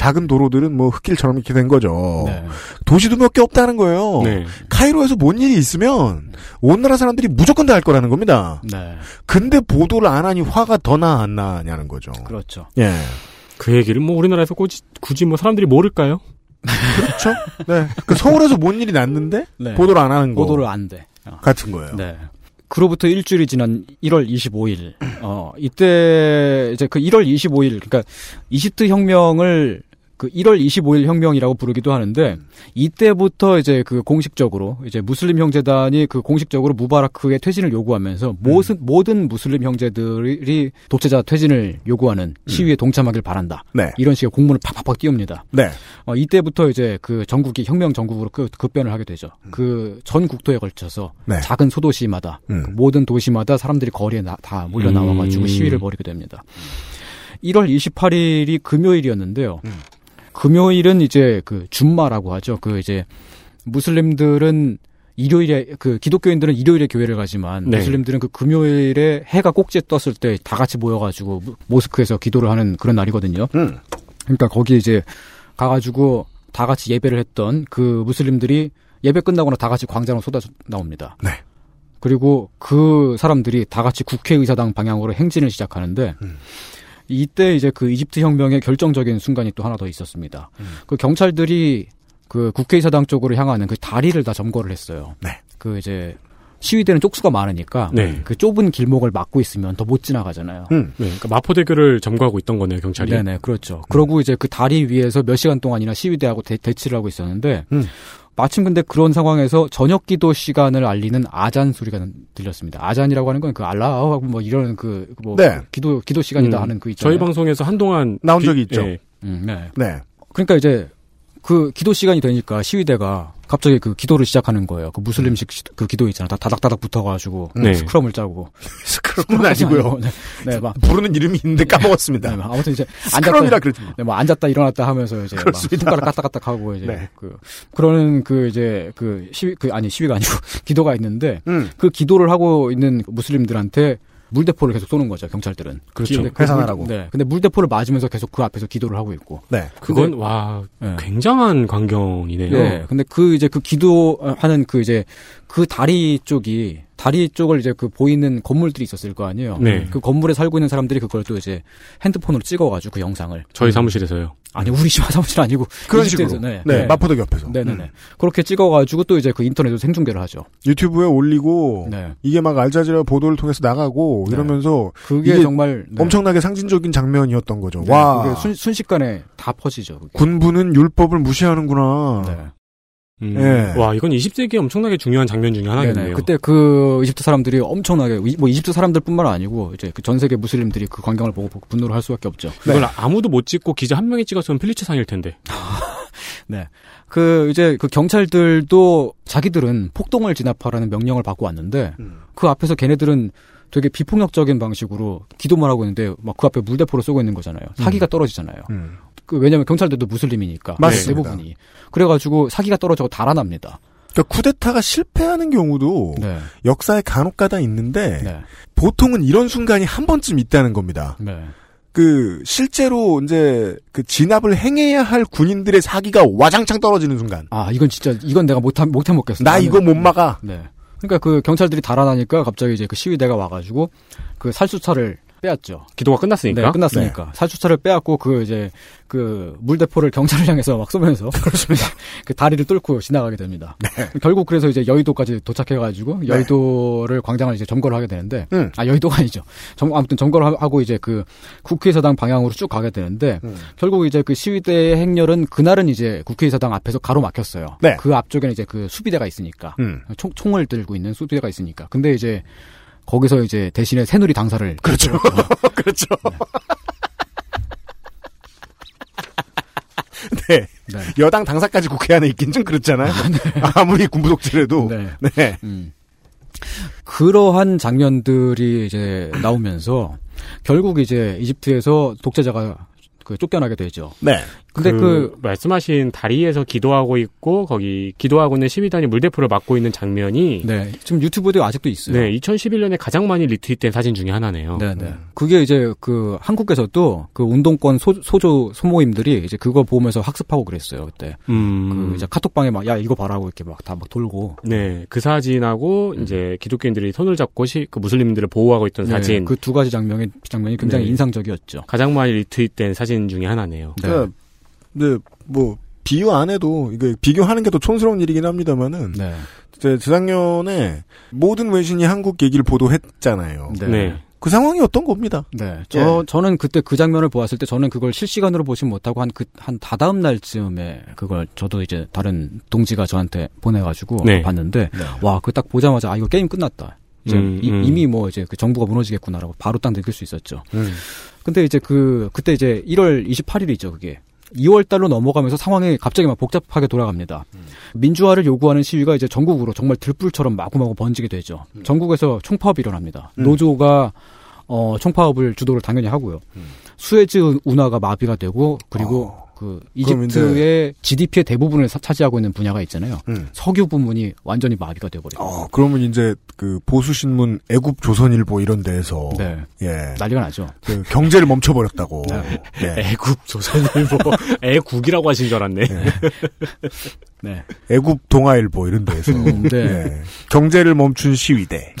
작은 도로들은 뭐 흙길처럼 이렇게 된 거죠. 네. 도시도 몇 개 없다는 거예요. 네. 카이로에서 뭔 일이 있으면 온 나라 사람들이 무조건 다알 거라는 겁니다. 네. 근데 보도를 안 하니 화가 더 나 안 나냐는 거죠. 그렇죠. 예. 그 얘기를 뭐 우리나라에서 굳이, 굳이 뭐 사람들이 모를까요? 그렇죠? 네. 그 서울에서 뭔 일이 났는데 네. 보도를 안 하는 거 보도를 안 돼. 어. 같은 거예요. 네. 그로부터 일주일이 지난 1월 25일, 어, 이때, 이제 그 1월 25일, 그러니까 이집트 혁명을 그 1월 25일 혁명이라고 부르기도 하는데, 이때부터 이제 그 공식적으로, 이제 무슬림 형제단이 그 공식적으로 무바라크의 퇴진을 요구하면서 모든, 모든 무슬림 형제들이 독재자 퇴진을 요구하는 시위에 동참하길 바란다. 네. 이런 식의 공문을 팍팍팍 띄웁니다. 네. 어, 이때부터 이제 그 전국이 혁명 전국으로 급, 급변을 하게 되죠. 그전 국토에 걸쳐서 음. 네. 작은 소도시마다 음. 그 모든 도시마다 사람들이 거리에 나- 다 몰려 나와가지고 음. 시위를 벌이게 됩니다. 1월 28일이 금요일이었는데요. 음. 금요일은 이제 그 줌마라고 하죠. 그 이제 무슬림들은 일요일에 그 기독교인들은 일요일에 교회를 가지만 네. 무슬림들은 그 금요일에 해가 꼭지에 떴을 때 다 같이 모여가지고 모- 모스크에서 기도를 하는 그런 날이거든요. 음. 그러니까 거기 이제 가가지고 다 같이 예배를 했던 그 무슬림들이 예배 끝나고는 다 같이 광장으로 쏟아 나옵니다. 네. 그리고 그 사람들이 다 같이 국회의사당 방향으로 행진을 시작하는데 음. 이때 이제 그 이집트 혁명의 결정적인 순간이 또 하나 더 있었습니다. 음. 그 경찰들이 그 국회의사당 쪽으로 향하는 그 다리를 다 점거를 했어요. 네. 그 이제 시위대는 쪽수가 많으니까 네. 그 좁은 길목을 막고 있으면 더 못 지나가잖아요. 음. 네. 그러니까 마포대교를 점거하고 있던 거네요, 경찰이. 네네, 그렇죠. 그러고 이제 그 다리 위에서 몇 시간 동안이나 시위대하고 대, 대치를 하고 있었는데, 음. 마침 근데 그런 상황에서 저녁 기도 시간을 알리는 아잔 소리가 들렸습니다. 아잔이라고 하는 건 그 알라하고 뭐 이런 그, 뭐, 네. 기도, 기도 시간이다 음, 하는 그 있잖아요. 저희 방송에서 한동안 나온 비- 적이 있죠. 예. 음, 네. 네. 그러니까 이제 그 기도 시간이 되니까 시위대가 갑자기 그 기도를 시작하는 거예요. 그 무슬림식 시- 그 기도 있잖아. 다 다닥다닥 붙어가지고 네. 스크럼을 짜고. 스크럼은 아니고요. 네, 네, 막 부르는 이름이 있는데 까먹었습니다. 네, 막 아무튼 이제 스크럼이라 그러지 마. 네, 뭐 앉았다 일어났다 하면서 이제 막 그렇습니다. 손가락 까딱까딱 하고 이제 네. 그 그러는 그 이제 그 시위 그 아니 시위가 아니고 기도가 있는데 음. 그 기도를 하고 있는 무슬림들한테 물대포를 계속 쏘는 거죠 경찰들은. 그렇죠. 근데 그 네. 근데 물대포를 맞으면서 계속 그 앞에서 기도를 하고 있고. 네. 그건 와 네. 굉장한 광경이네요. 네. 근데 그 이제 그 기도하는 그 이제 그 다리 쪽이 다리 쪽을 이제 그 보이는 건물들이 있었을 거 아니에요. 네. 그 건물에 살고 있는 사람들이 그걸 또 이제 핸드폰으로 찍어가지고 그 영상을. 저희 사무실에서요. 아니 우리 집 사무실 아니고 그런 식으로. 네. 네. 마포대교 옆에서. 네네네. 음. 그렇게 찍어가지고 또 이제 그 인터넷으로 생중계를 하죠. 유튜브에 올리고 네. 이게 막 알자지라 보도를 통해서 나가고 네. 이러면서 그게 정말 네. 엄청나게 상징적인 장면이었던 거죠. 네, 와. 그게 순, 순식간에 다 퍼지죠. 그게. 군부는 율법을 무시하는구나. 네. 음, 예. 와 이건 20세기에 엄청나게 중요한 장면 중에 하나겠네요. 네네. 그때 그 이집트 사람들이 엄청나게 이- 뭐 이집트 사람들뿐만 아니고 이제 그 전 세계 무슬림들이 그 광경을 보고 보고 분노를 할 수밖에 없죠. 이걸 아무도 못 찍고 기자 한 명이 찍었으면 필리처상일 텐데. 네. 그 이제 그 경찰들도 자기들은 폭동을 진압하라는 명령을 받고 왔는데 음. 그 앞에서 걔네들은 되게 비폭력적인 방식으로 기도만 하고 있는데 막 그 앞에 물대포를 쏘고 있는 거잖아요. 사기가 떨어지잖아요. 음. 그 왜냐면 경찰들도 무슬림이니까 맞습니다. 대부분이 그래가지고 사기가 떨어져 달아납니다. 그러니까 쿠데타가 실패하는 경우도 네. 역사에 간혹가다 있는데 네. 보통은 이런 순간이 한 번쯤 있다는 겁니다. 네. 그 실제로 이제 그 진압을 행해야 할 군인들의 사기가 와장창 떨어지는 순간. 아 이건 진짜 이건 내가 못해 못해 먹겠어. 나 나는- 이거 못 막아. 네. 그러니까 그 경찰들이 달아나니까 갑자기 이제 그 시위대가 와가지고 그 살수차를 빼앗죠. 기도가 끝났으니까. 네, 끝났으니까. 살수차를 빼앗고 그 이제 그 물대포를 경찰을 향해서 막 쏘면서 그렇습니다. 그 다리를 뚫고 지나가게 됩니다. 결국 그래서 이제 여의도까지 도착해가지고 여의도를 광장을 이제 점거를 하게 되는데 음. 아 여의도가 아니죠. 점, 아무튼 점거를 하- 하고 이제 그 국회의사당 방향으로 쭉 가게 되는데 음. 결국 이제 그 시위대의 행렬은 그날은 이제 국회의사당 앞에서 가로막혔어요. 네. 그 앞쪽에는 이제 그 수비대가 있으니까 음. 총, 총을 들고 있는 수비대가 있으니까. 근데 이제 거기서 이제 대신에 새누리 당사를 그렇죠. 그렇죠. 네. 여당 당사까지 국회 안에 있긴 좀 그렇잖아요. 아무리 군부 독재라도. 네. 음. 그러한 장면들이 이제 나오면서 결국 이제 이집트에서 독재자가 그 쫓겨나게 되죠. 네. 근데 그, 그 말씀하신 다리에서 기도하고 있고 거기 기도하고 있는 시위단이 물대포를 맞고 있는 장면이 네. 지금 유튜브에도 아직도 있어요. 네, 2011년에 가장 많이 리트윗된 사진 중에 하나네요. 네, 네. 그게 이제 그 한국에서도 그 운동권 소, 소조 소모임들이 이제 그거 보면서 학습하고 그랬어요 그때. 음. 그 이제 카톡방에 막 야 이거 봐라고 이렇게 막 다막 돌고. 네, 그 사진하고 이제 기독교인들이 손을 잡고 시, 그 무슬림들을 보호하고 있던 네, 사진. 그 두 가지 장면이 장면이 굉장히 네. 인상적이었죠. 가장 많이 리트윗된 사진 중에 하나네요. 그 네, 뭐 비유 안 해도 이게 비교하는 게 더 촌스러운 일이긴 합니다만은 네. 제 재작년에 모든 외신이 한국 얘기를 보도했잖아요. 네. 네. 그 상황이 어떤 겁니다. 네. 저 저는 그때 그 장면을 보았을 때 저는 그걸 실시간으로 보진 못하고 한 그 한 다다음 날쯤에 그걸 저도 이제 다른 동지가 저한테 보내가지고 네. 봤는데 와그 딱 보자마자 아 이거 게임 끝났다. 이제 음, 이, 음. 이 미 뭐 이제 그 정부가 무너지겠구나라고 바로 딱 느낄 수 있었죠. 음. 근데 이제 그 그때 이제 1월 28일이죠 그게. 2월 달로 넘어가면서 상황이 갑자기 막 복잡하게 돌아갑니다. 민주화를 요구하는 시위가 이제 전국으로 정말 들불처럼 마구마구 번지게 되죠. 전국에서 총파업이 일어납니다. 음. 노조가 어 총파업을 주도를 당연히 하고요. 수에즈 운하가 마비가 되고 그리고 그 이집트의 GDP의 대부분을 사- 차지하고 있는 분야가 있잖아요. 음. 석유 부문이 완전히 마비가 돼버려요. 어, 그러면 이제 그 보수 신문 애국 조선일보 이런 데에서 네. 예. 난리가 나죠. 그 경제를 멈춰 버렸다고. 예. 애국 조선일보 애국이라고 하신 줄 알았네. 네. 애국 동아일보 이런 데에서 음, 네. 예. 경제를 멈춘 시위대.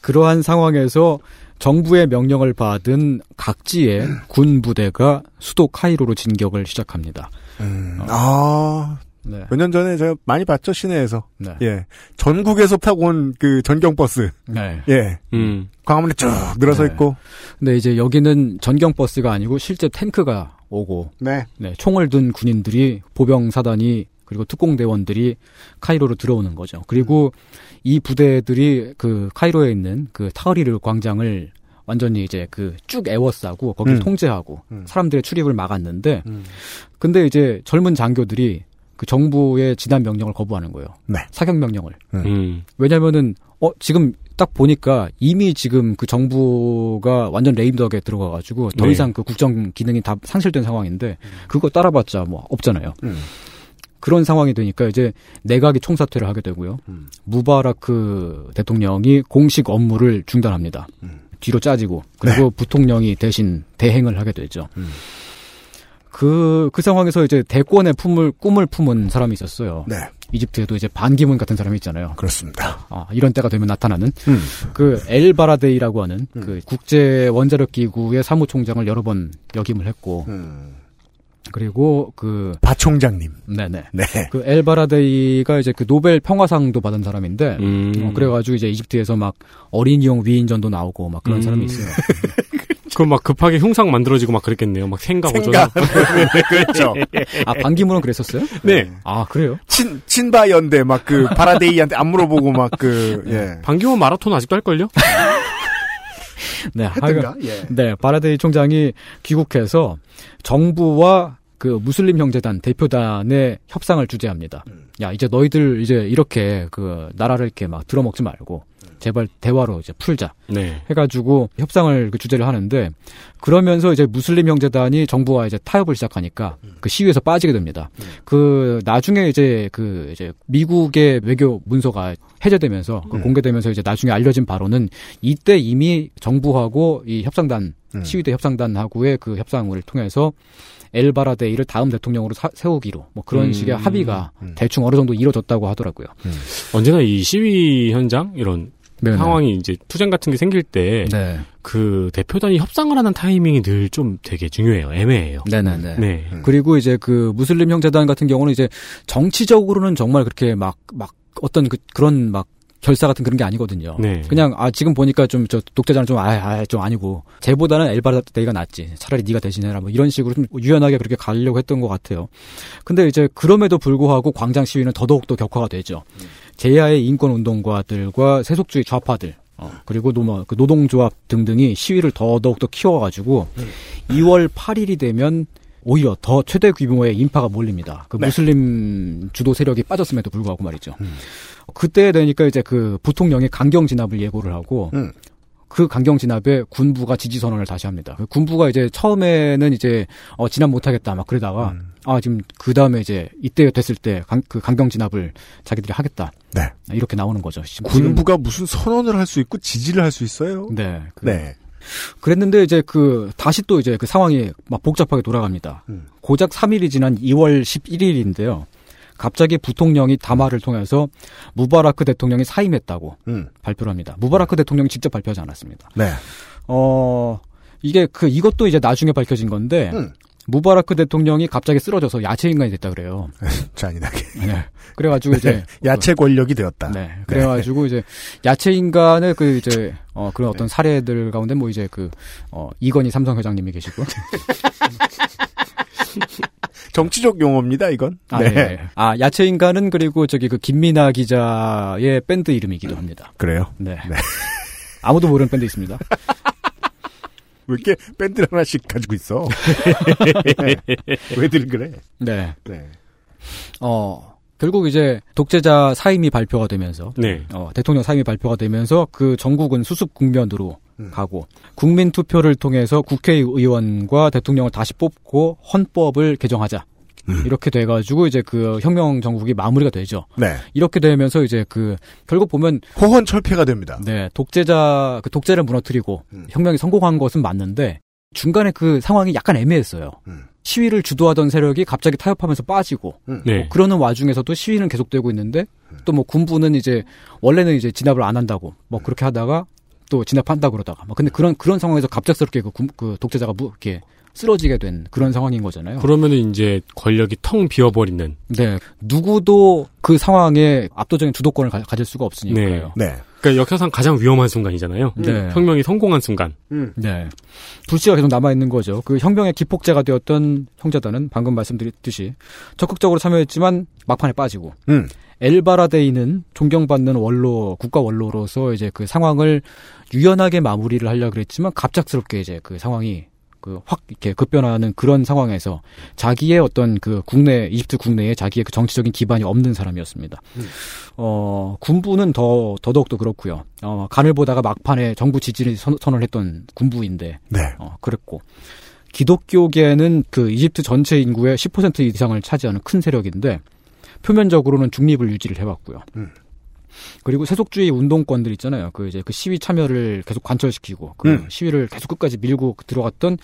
그러한 상황에서 정부의 명령을 받은 각지의 군 부대가 수도 카이로로 진격을 시작합니다. 음, 아, 네. 몇 년 전에 제가 많이 봤죠 시내에서. 네. 예, 전국에서 타고 온 그 전경 버스. 네. 예, 음. 광화문에 쭉 늘어서 네. 있고. 근데 이제 여기는 전경 버스가 아니고 실제 탱크가 오고 네. 네, 총을 든 군인들이 보병 사단이 그리고 특공대원들이 카이로로 들어오는 거죠. 그리고 이 부대들이 그 카이로에 있는 그 타흐리르 광장을 완전히 이제 그쭉 에워싸고 거기를 음. 통제하고 음. 사람들의 출입을 막았는데 음. 근데 이제 젊은 장교들이 그 정부의 지난 명령을 거부하는 거예요. 네. 사격 명령을. 음. 왜냐면은 어 지금 딱 보니까 이미 지금 그 정부가 완전 레임덕에 들어가 가지고 더 네. 이상 그 국정 기능이 다 상실된 상황인데 그거 따라봤자 뭐 없잖아요. 음. 그런 상황이 되니까 이제 내각이 총사퇴를 하게 되고요. 음. 무바라크 대통령이 공식 업무를 중단합니다. 음. 뒤로 짜지고 그리고 부통령이 대신 대행을 하게 되죠. 음. 그, 그 상황에서 이제 대권의 품을, 꿈을 품은 사람이 있었어요. 네, 이집트에도 이제 반기문 같은 사람이 있잖아요. 그렇습니다. 아, 이런 때가 되면 나타나는 음. 그 엘바라데이라고 하는 음. 그 국제 원자력 기구의 사무총장을 여러 번 역임을 했고 음. 그리고 그 바 총장님. 네네 네. 그 엘바라데이가 이제 그 노벨 평화상도 받은 사람인데 음. 어, 그래가지고 이제 이집트에서 막 어린이용 위인전도 나오고 막 그런 음. 사람이 있어요. 그럼 막 급하게 흉상 만들어지고 막 그랬겠네요. 막 생각 생각. 오죠. 그렇죠. 아 반기문은 그랬었어요? 네. 아 그래요? 친, 친바 연대 막 그 바라데이한테 안 물어보고 막 그, 예. 반기문 마라톤 아직도 할 걸요? 네, 했던가? 예. 네, 바라데이 총장이 귀국해서 정부와 그 무슬림 형제단 대표단의 협상을 주재합니다. 야, 이제 너희들 이제 이렇게 그 나라를 이렇게 막 들어먹지 말고 제발 대화로 이제 풀자. 네. 해가지고 협상을 그 주제를 하는데 그러면서 이제 무슬림 형제단이 정부와 이제 타협을 시작하니까 그 시위에서 빠지게 됩니다. 그 나중에 이제 그 이제 미국의 외교 문서가 해제되면서 그 공개되면서 이제 나중에 알려진 바로는 이때 이미 정부하고 이 협상단 음. 시위대 협상단하고의 그 협상을 통해서 엘바라데이를 다음 대통령으로 사- 세우기로 뭐 그런 음. 식의 합의가 음. 대충 어느 정도 이루어졌다고 하더라고요. 언제나 이 시위 현장 이런 네, 상황이 이제 투쟁 같은 게 생길 때그 네. 대표단이 협상을 하는 타이밍이 늘 좀 되게 중요해요. 애매해요. 네네네. 네. 그리고 이제 그 무슬림 형제단 같은 경우는 이제 정치적으로는 정말 그렇게 막, 막 어떤 그, 그런 막 결사 같은 그런 게 아니거든요. 네. 그냥 아 지금 보니까 좀 저 독재자는 좀 아예 아예 좀 아니고 쟤보다는 엘바라데이가 낫지. 차라리 네가 대신해라 뭐 이런 식으로 좀 유연하게 그렇게 가려고 했던 것 같아요. 근데 이제 그럼에도 불구하고 광장 시위는 더더욱 더 격화가 되죠. 재야의 인권 운동가들과 세속주의 좌파들 어, 그리고 노, 그 노동조합 등등이 시위를 더더욱 더 키워가지고 2월 8일이 되면 오히려 더 최대 규모의 인파가 몰립니다. 그 네. 무슬림 주도 세력이 빠졌음에도 불구하고 말이죠. 그때 되니까 이제 그 부통령이 강경 진압을 예고를 하고 음. 그 강경 진압에 군부가 지지 선언을 다시 합니다. 그 군부가 이제 처음에는 이제 어 진압 못하겠다 막 그러다가 음. 아 지금 그 다음에 이제 이때 됐을 때 그 강경 진압을 자기들이 하겠다. 네. 이렇게 나오는 거죠. 지금 군부가 무슨 선언을 할 수 있고 지지를 할 수 있어요? 네. 그- 네. 그랬는데 이제 그 다시 또 이제 그 상황이 막 복잡하게 돌아갑니다. 음. 고작 3일이 지난 2월 11일인데요. 갑자기 부통령이 담화를 통해서 무바라크 대통령이 사임했다고 음. 발표를 합니다. 무바라크 대통령이 직접 발표하지 않았습니다. 네. 어, 이게 그 이것도 이제 나중에 밝혀진 건데 음. 무바라크 대통령이 갑자기 쓰러져서 야채 인간이 됐다 그래요. 잔인하게. 네. 그래가지고 이제 야채 권력이 되었다. 네. 그래가지고 이제 야채 인간의 그 이제 어 그런 어떤 사례들 가운데 뭐 이제 그어 이건희 삼성 회장님이 계시고 정치적 용어입니다, 이건. 아, 네. 아 야채 인간은 그리고 저기 그 김민아 기자의 밴드 이름이기도 합니다. 그래요? 네. 아무도 모르는 밴드 있습니다. 왜 이렇게 밴드를 하나씩 가지고 있어? 왜들 그래? 네. 네. 어 결국 이제 독재자 사임이 발표가 되면서 네. 어, 대통령 사임이 발표가 되면서 그 전국은 수습 국면으로 음. 가고 국민 투표를 통해서 국회의원과 대통령을 다시 뽑고 헌법을 개정하자. 음. 이렇게 돼가지고 이제 그 혁명 정국이 마무리가 되죠. 네. 이렇게 되면서 이제 그 결국 보면 호헌 철폐가 됩니다. 네 독재자 그 독재를 무너뜨리고 음. 혁명이 성공한 것은 맞는데 중간에 그 상황이 약간 애매했어요. 음. 시위를 주도하던 세력이 갑자기 타협하면서 빠지고 음. 네. 뭐 그러는 와중에서도 시위는 계속되고 있는데 또 뭐 군부는 이제 원래는 이제 진압을 안 한다고 뭐 그렇게 하다가 또 진압한다 그러다가 뭐 근데 그런 그런 상황에서 갑작스럽게 그, 군- 그 독재자가 무, 이렇게 쓰러지게 된 그런 상황인 거잖아요. 그러면은 이제 권력이 텅 비어버리는. 네 누구도 그 상황에 압도적인 주도권을 가, 질 수가 없으니까요. 네. 그러니까 역사상 가장 위험한 순간이잖아요. 네. 혁명이 성공한 순간. 네. 불씨가 계속 남아 있는 거죠. 그 혁명의 기폭제가 되었던 형제단은 방금 말씀드렸듯이 적극적으로 참여했지만 막판에 빠지고 음. 엘바라데이는 존경받는 원로, 국가 원로로서 이제 그 상황을 유연하게 마무리를 하려고 그랬지만 갑작스럽게 이제 그 상황이 그 확 이렇게 급변하는 그런 상황에서 자기의 어떤 그 국내, 이집트 국내에 자기의 그 정치적인 기반이 없는 사람이었습니다. 어, 군부는 더, 더더욱 더 그렇고요. 어, 간을 보다가 막판에 정부 지지를 선, 선언을 했던 군부인데, 네. 어, 그랬고. 기독교계는 그 이집트 전체 인구의 10% 이상을 차지하는 큰 세력인데, 표면적으로는 중립을 유지를 해왔고요. 음. 그리고 세속주의 운동권들 있잖아요. 그 이제 그 시위 참여를 계속 관철시키고 그 음. 시위를 계속 끝까지 밀고 들어갔던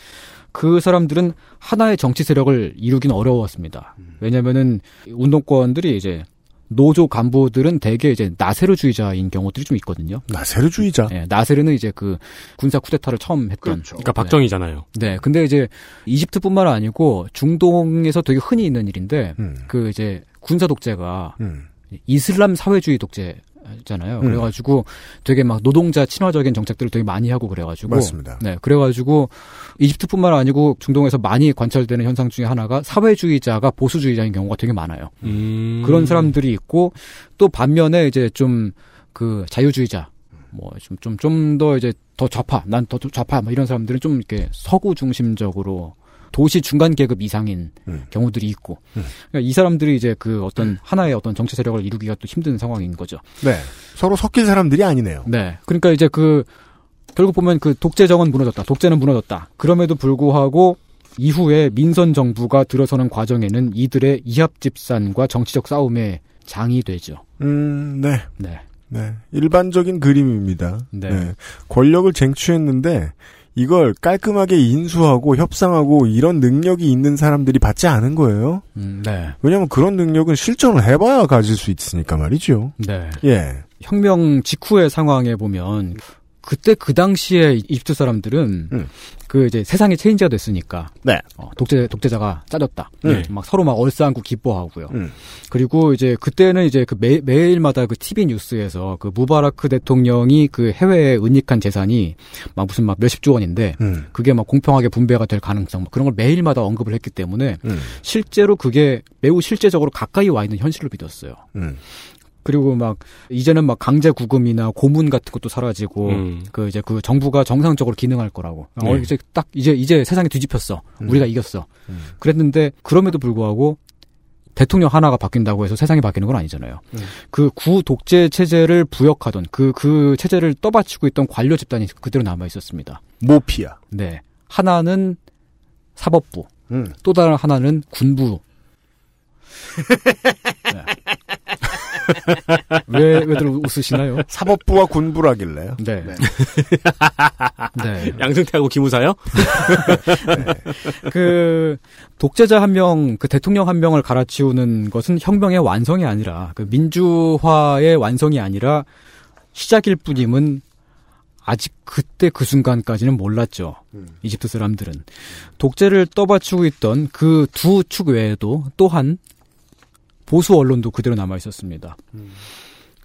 그 사람들은 하나의 정치 세력을 이루기는 어려웠습니다. 왜냐면은 운동권들이 이제 노조 간부들은 대개 이제 나세르주의자인 경우들이 좀 있거든요. 나세르주의자. 네, 나세르는 이제 그 군사 쿠데타를 처음 했던. 그러니까 박정희잖아요. 네, 근데 이제 이집트뿐만 아니고 중동에서 되게 흔히 있는 일인데 음. 그 이제 군사 독재가 음. 이슬람 사회주의 독재잖아요. 음. 그래가지고 되게 막 노동자 친화적인 정책들을 되게 많이 하고 그래가지고 맞습니다. 네, 그래가지고 이집트뿐만 아니고 중동에서 많이 관찰되는 현상 중에 하나가 사회주의자가 보수주의자인 경우가 되게 많아요. 음. 그런 사람들이 있고 또 반면에 이제 좀 그 자유주의자 뭐 좀 좀 좀 더 이제 더 좌파 난 더 좌파 뭐 이런 사람들은 좀 이렇게 서구 중심적으로 도시 중간 계급 이상인 음. 경우들이 있고 음. 그러니까 이 사람들이 이제 그 어떤 하나의 어떤 정치 세력을 이루기가 또 힘든 상황인 거죠. 네. 서로 섞일 사람들이 아니네요. 네. 그러니까 이제 그 결국 보면 그 독재정은 무너졌다. 독재는 무너졌다. 그럼에도 불구하고 이후에 민선 정부가 들어서는 과정에는 이들의 이합 집산과 정치적 싸움의 장이 되죠. 음, 네. 네. 네. 일반적인 그림입니다. 네. 권력을 쟁취했는데 이걸 깔끔하게 인수하고 협상하고 이런 능력이 있는 사람들이 받지 않은 거예요. 음, 네. 왜냐하면 그런 능력은 실전을 해봐야 가질 수 있으니까 말이죠. 네. 예. 혁명 직후의 상황에 보면 그때 그 당시에 이집트 사람들은 음. 그 이제 세상이 체인지가 됐으니까 네. 어, 독재 독재자가 짜졌다. 음. 막 서로 막 얼싸안고 기뻐하고요. 음. 그리고 이제 그때는 이제 그 매, 매일마다 그 TV 뉴스에서 그 무바라크 대통령이 그 해외에 은닉한 재산이 막 무슨 막 몇십 조 원인데 음. 그게 막 공평하게 분배가 될 가능성 뭐 그런 걸 매일마다 언급을 했기 때문에 음. 실제로 그게 매우 실제적으로 가까이 와 있는 현실로 믿었어요. 음. 그리고 막 이제는 막 강제 구금이나 고문 같은 것도 사라지고 음. 그 이제 그 정부가 정상적으로 기능할 거라고. 네. 어 이제 딱 이제 이제 세상이 뒤집혔어. 음. 우리가 이겼어. 음. 그랬는데 그럼에도 불구하고 대통령 하나가 바뀐다고 해서 세상이 바뀌는 건 아니잖아요. 음. 그구 독재 체제를 부역하던 그그 체제를 떠받치고 있던 관료 집단이 그대로 남아 있었습니다. 모피아. 네. 하나는 사법부, 음. 또 다른 하나는 군부. 네. 왜, 왜들 웃으시나요? 사법부와 군부라길래요. 네. 네. 네. 양승태하고 기무사요? 그, 독재자 한 명, 그 대통령 한 명을 갈아치우는 것은 혁명의 완성이 아니라, 그 민주화의 완성이 아니라 시작일 뿐임은 아직 그때 그 순간까지는 몰랐죠. 이집트 사람들은. 독재를 떠받치고 있던 그 두 축 외에도 또한 보수 언론도 그대로 남아 있었습니다.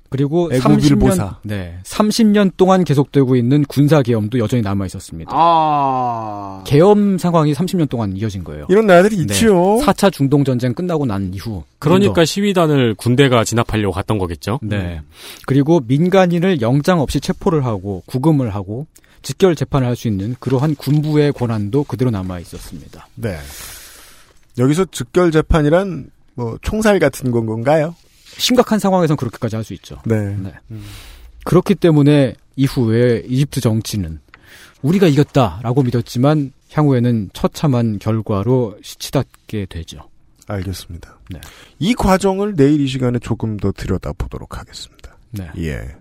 그리고 애국일보사. 30년, 네, 30년 동안 계속되고 있는 군사 계엄도 여전히 남아 있었습니다. 아. 계엄 상황이 30년 동안 이어진 거예요. 이런 나라들이 있지요. 4차 중동 전쟁 끝나고 난 이후. 그러니까 시위단을 군대가 진압하려고 갔던 거겠죠. 네. 그리고 민간인을 영장 없이 체포를 하고 구금을 하고 직결 재판을 할 수 있는 그러한 군부의 권한도 그대로 남아 있었습니다. 네. 여기서 즉결 재판이란 뭐 총살 같은 건 건가요? 심각한 상황에선 그렇게까지 할 수 있죠. 네. 네. 그렇기 때문에 이후에 이집트 정치는 우리가 이겼다라고 믿었지만 향후에는 처참한 결과로 시치닫게 되죠. 알겠습니다. 네. 이 과정을 내일 이 시간에 조금 더 들여다보도록 하겠습니다. 네. 예.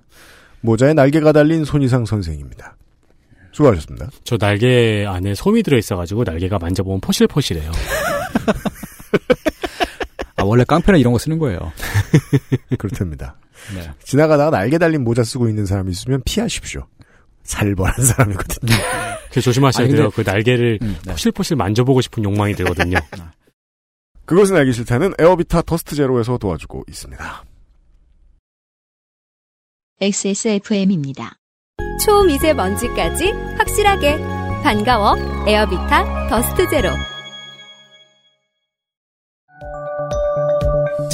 모자에 날개가 달린 손이상 선생입니다. 수고하셨습니다. 저 날개 안에 솜이 들어있어가지고 날개가 만져보면 포실포실해요. 아, 원래 깡패는 이런 거 쓰는 거예요. 그렇답니다. 네. 지나가다가 날개 달린 모자 쓰고 있는 사람이 있으면 피하십시오. 살벌한 사람이거든요. 그 조심하셔야 아니, 돼요. 그 날개를 음, 네. 포실포실 만져보고 싶은 욕망이 들거든요. 그것은 알기 싫다는 에어비타 더스트 제로에서 도와주고 있습니다. XSFM입니다. 초미세먼지까지 확실하게 반가워 에어비타 더스트 제로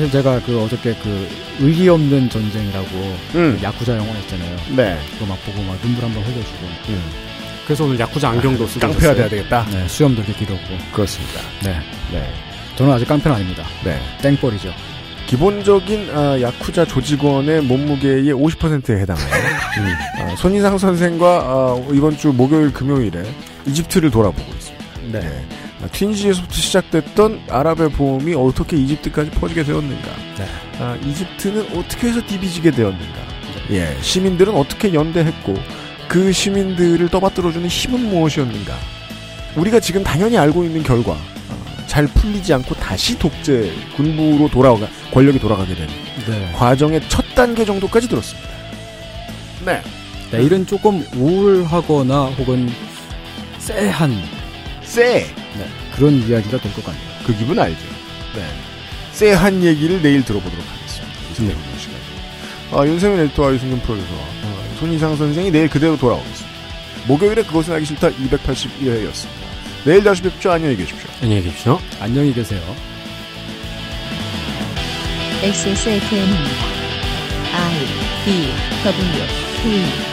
사실 제가 그 어저께 그 의리 없는 전쟁이라고 음. 그 야쿠자 영화 있잖아요. 네. 그거 막 보고 막 눈물 한번 흘려주고. 그래서 오늘 야쿠자 안경도 쓰고 깡패가. 돼야 되겠다. 네, 수염도 이렇게 길었고. 그렇습니다. 네. 네. 저는 아직 깡패는 아닙니다. 네. 땡벌이죠. 기본적인 아, 야쿠자 조직원의 몸무게의 50%에 해당해요. 아, 손이상 선생과 아, 이번 주 목요일 금요일에 이집트를 돌아보고 있습니다. 네. 아, 튀니지에서부터 시작됐던 아랍의 보험이 어떻게 이집트까지 퍼지게 되었는가? 네. 아, 이집트는 어떻게 해서 디비지게 되었는가? 예, 시민들은 어떻게 연대했고 그 시민들을 떠받들어주는 힘은 무엇이었는가? 우리가 지금 당연히 알고 있는 결과 아, 잘 풀리지 않고 다시 독재 군부로 돌아가 권력이 돌아가게 되는 네. 과정의 첫 단계 정도까지 들었습니다. 네. 내일은 조금 우울하거나 혹은 쎄한 쎄! 네, 그런 이야기가 될 것 같네요. 그 기분 알죠? 네. 쎄한 얘기를 내일 들어보도록 하겠습니다. 이승훈 시간. 아, 윤세민 에디터와 유승균 프로듀서와 어, 손희상 선생이 내일 그대로 돌아오겠습니다. 목요일에 그것은 알기 싫다 281회였습니다. 내일 다시 뵙죠. 안녕히 계십시오. 안녕히 계십시오. 안녕히 계세요. XSFM입니다. I D W K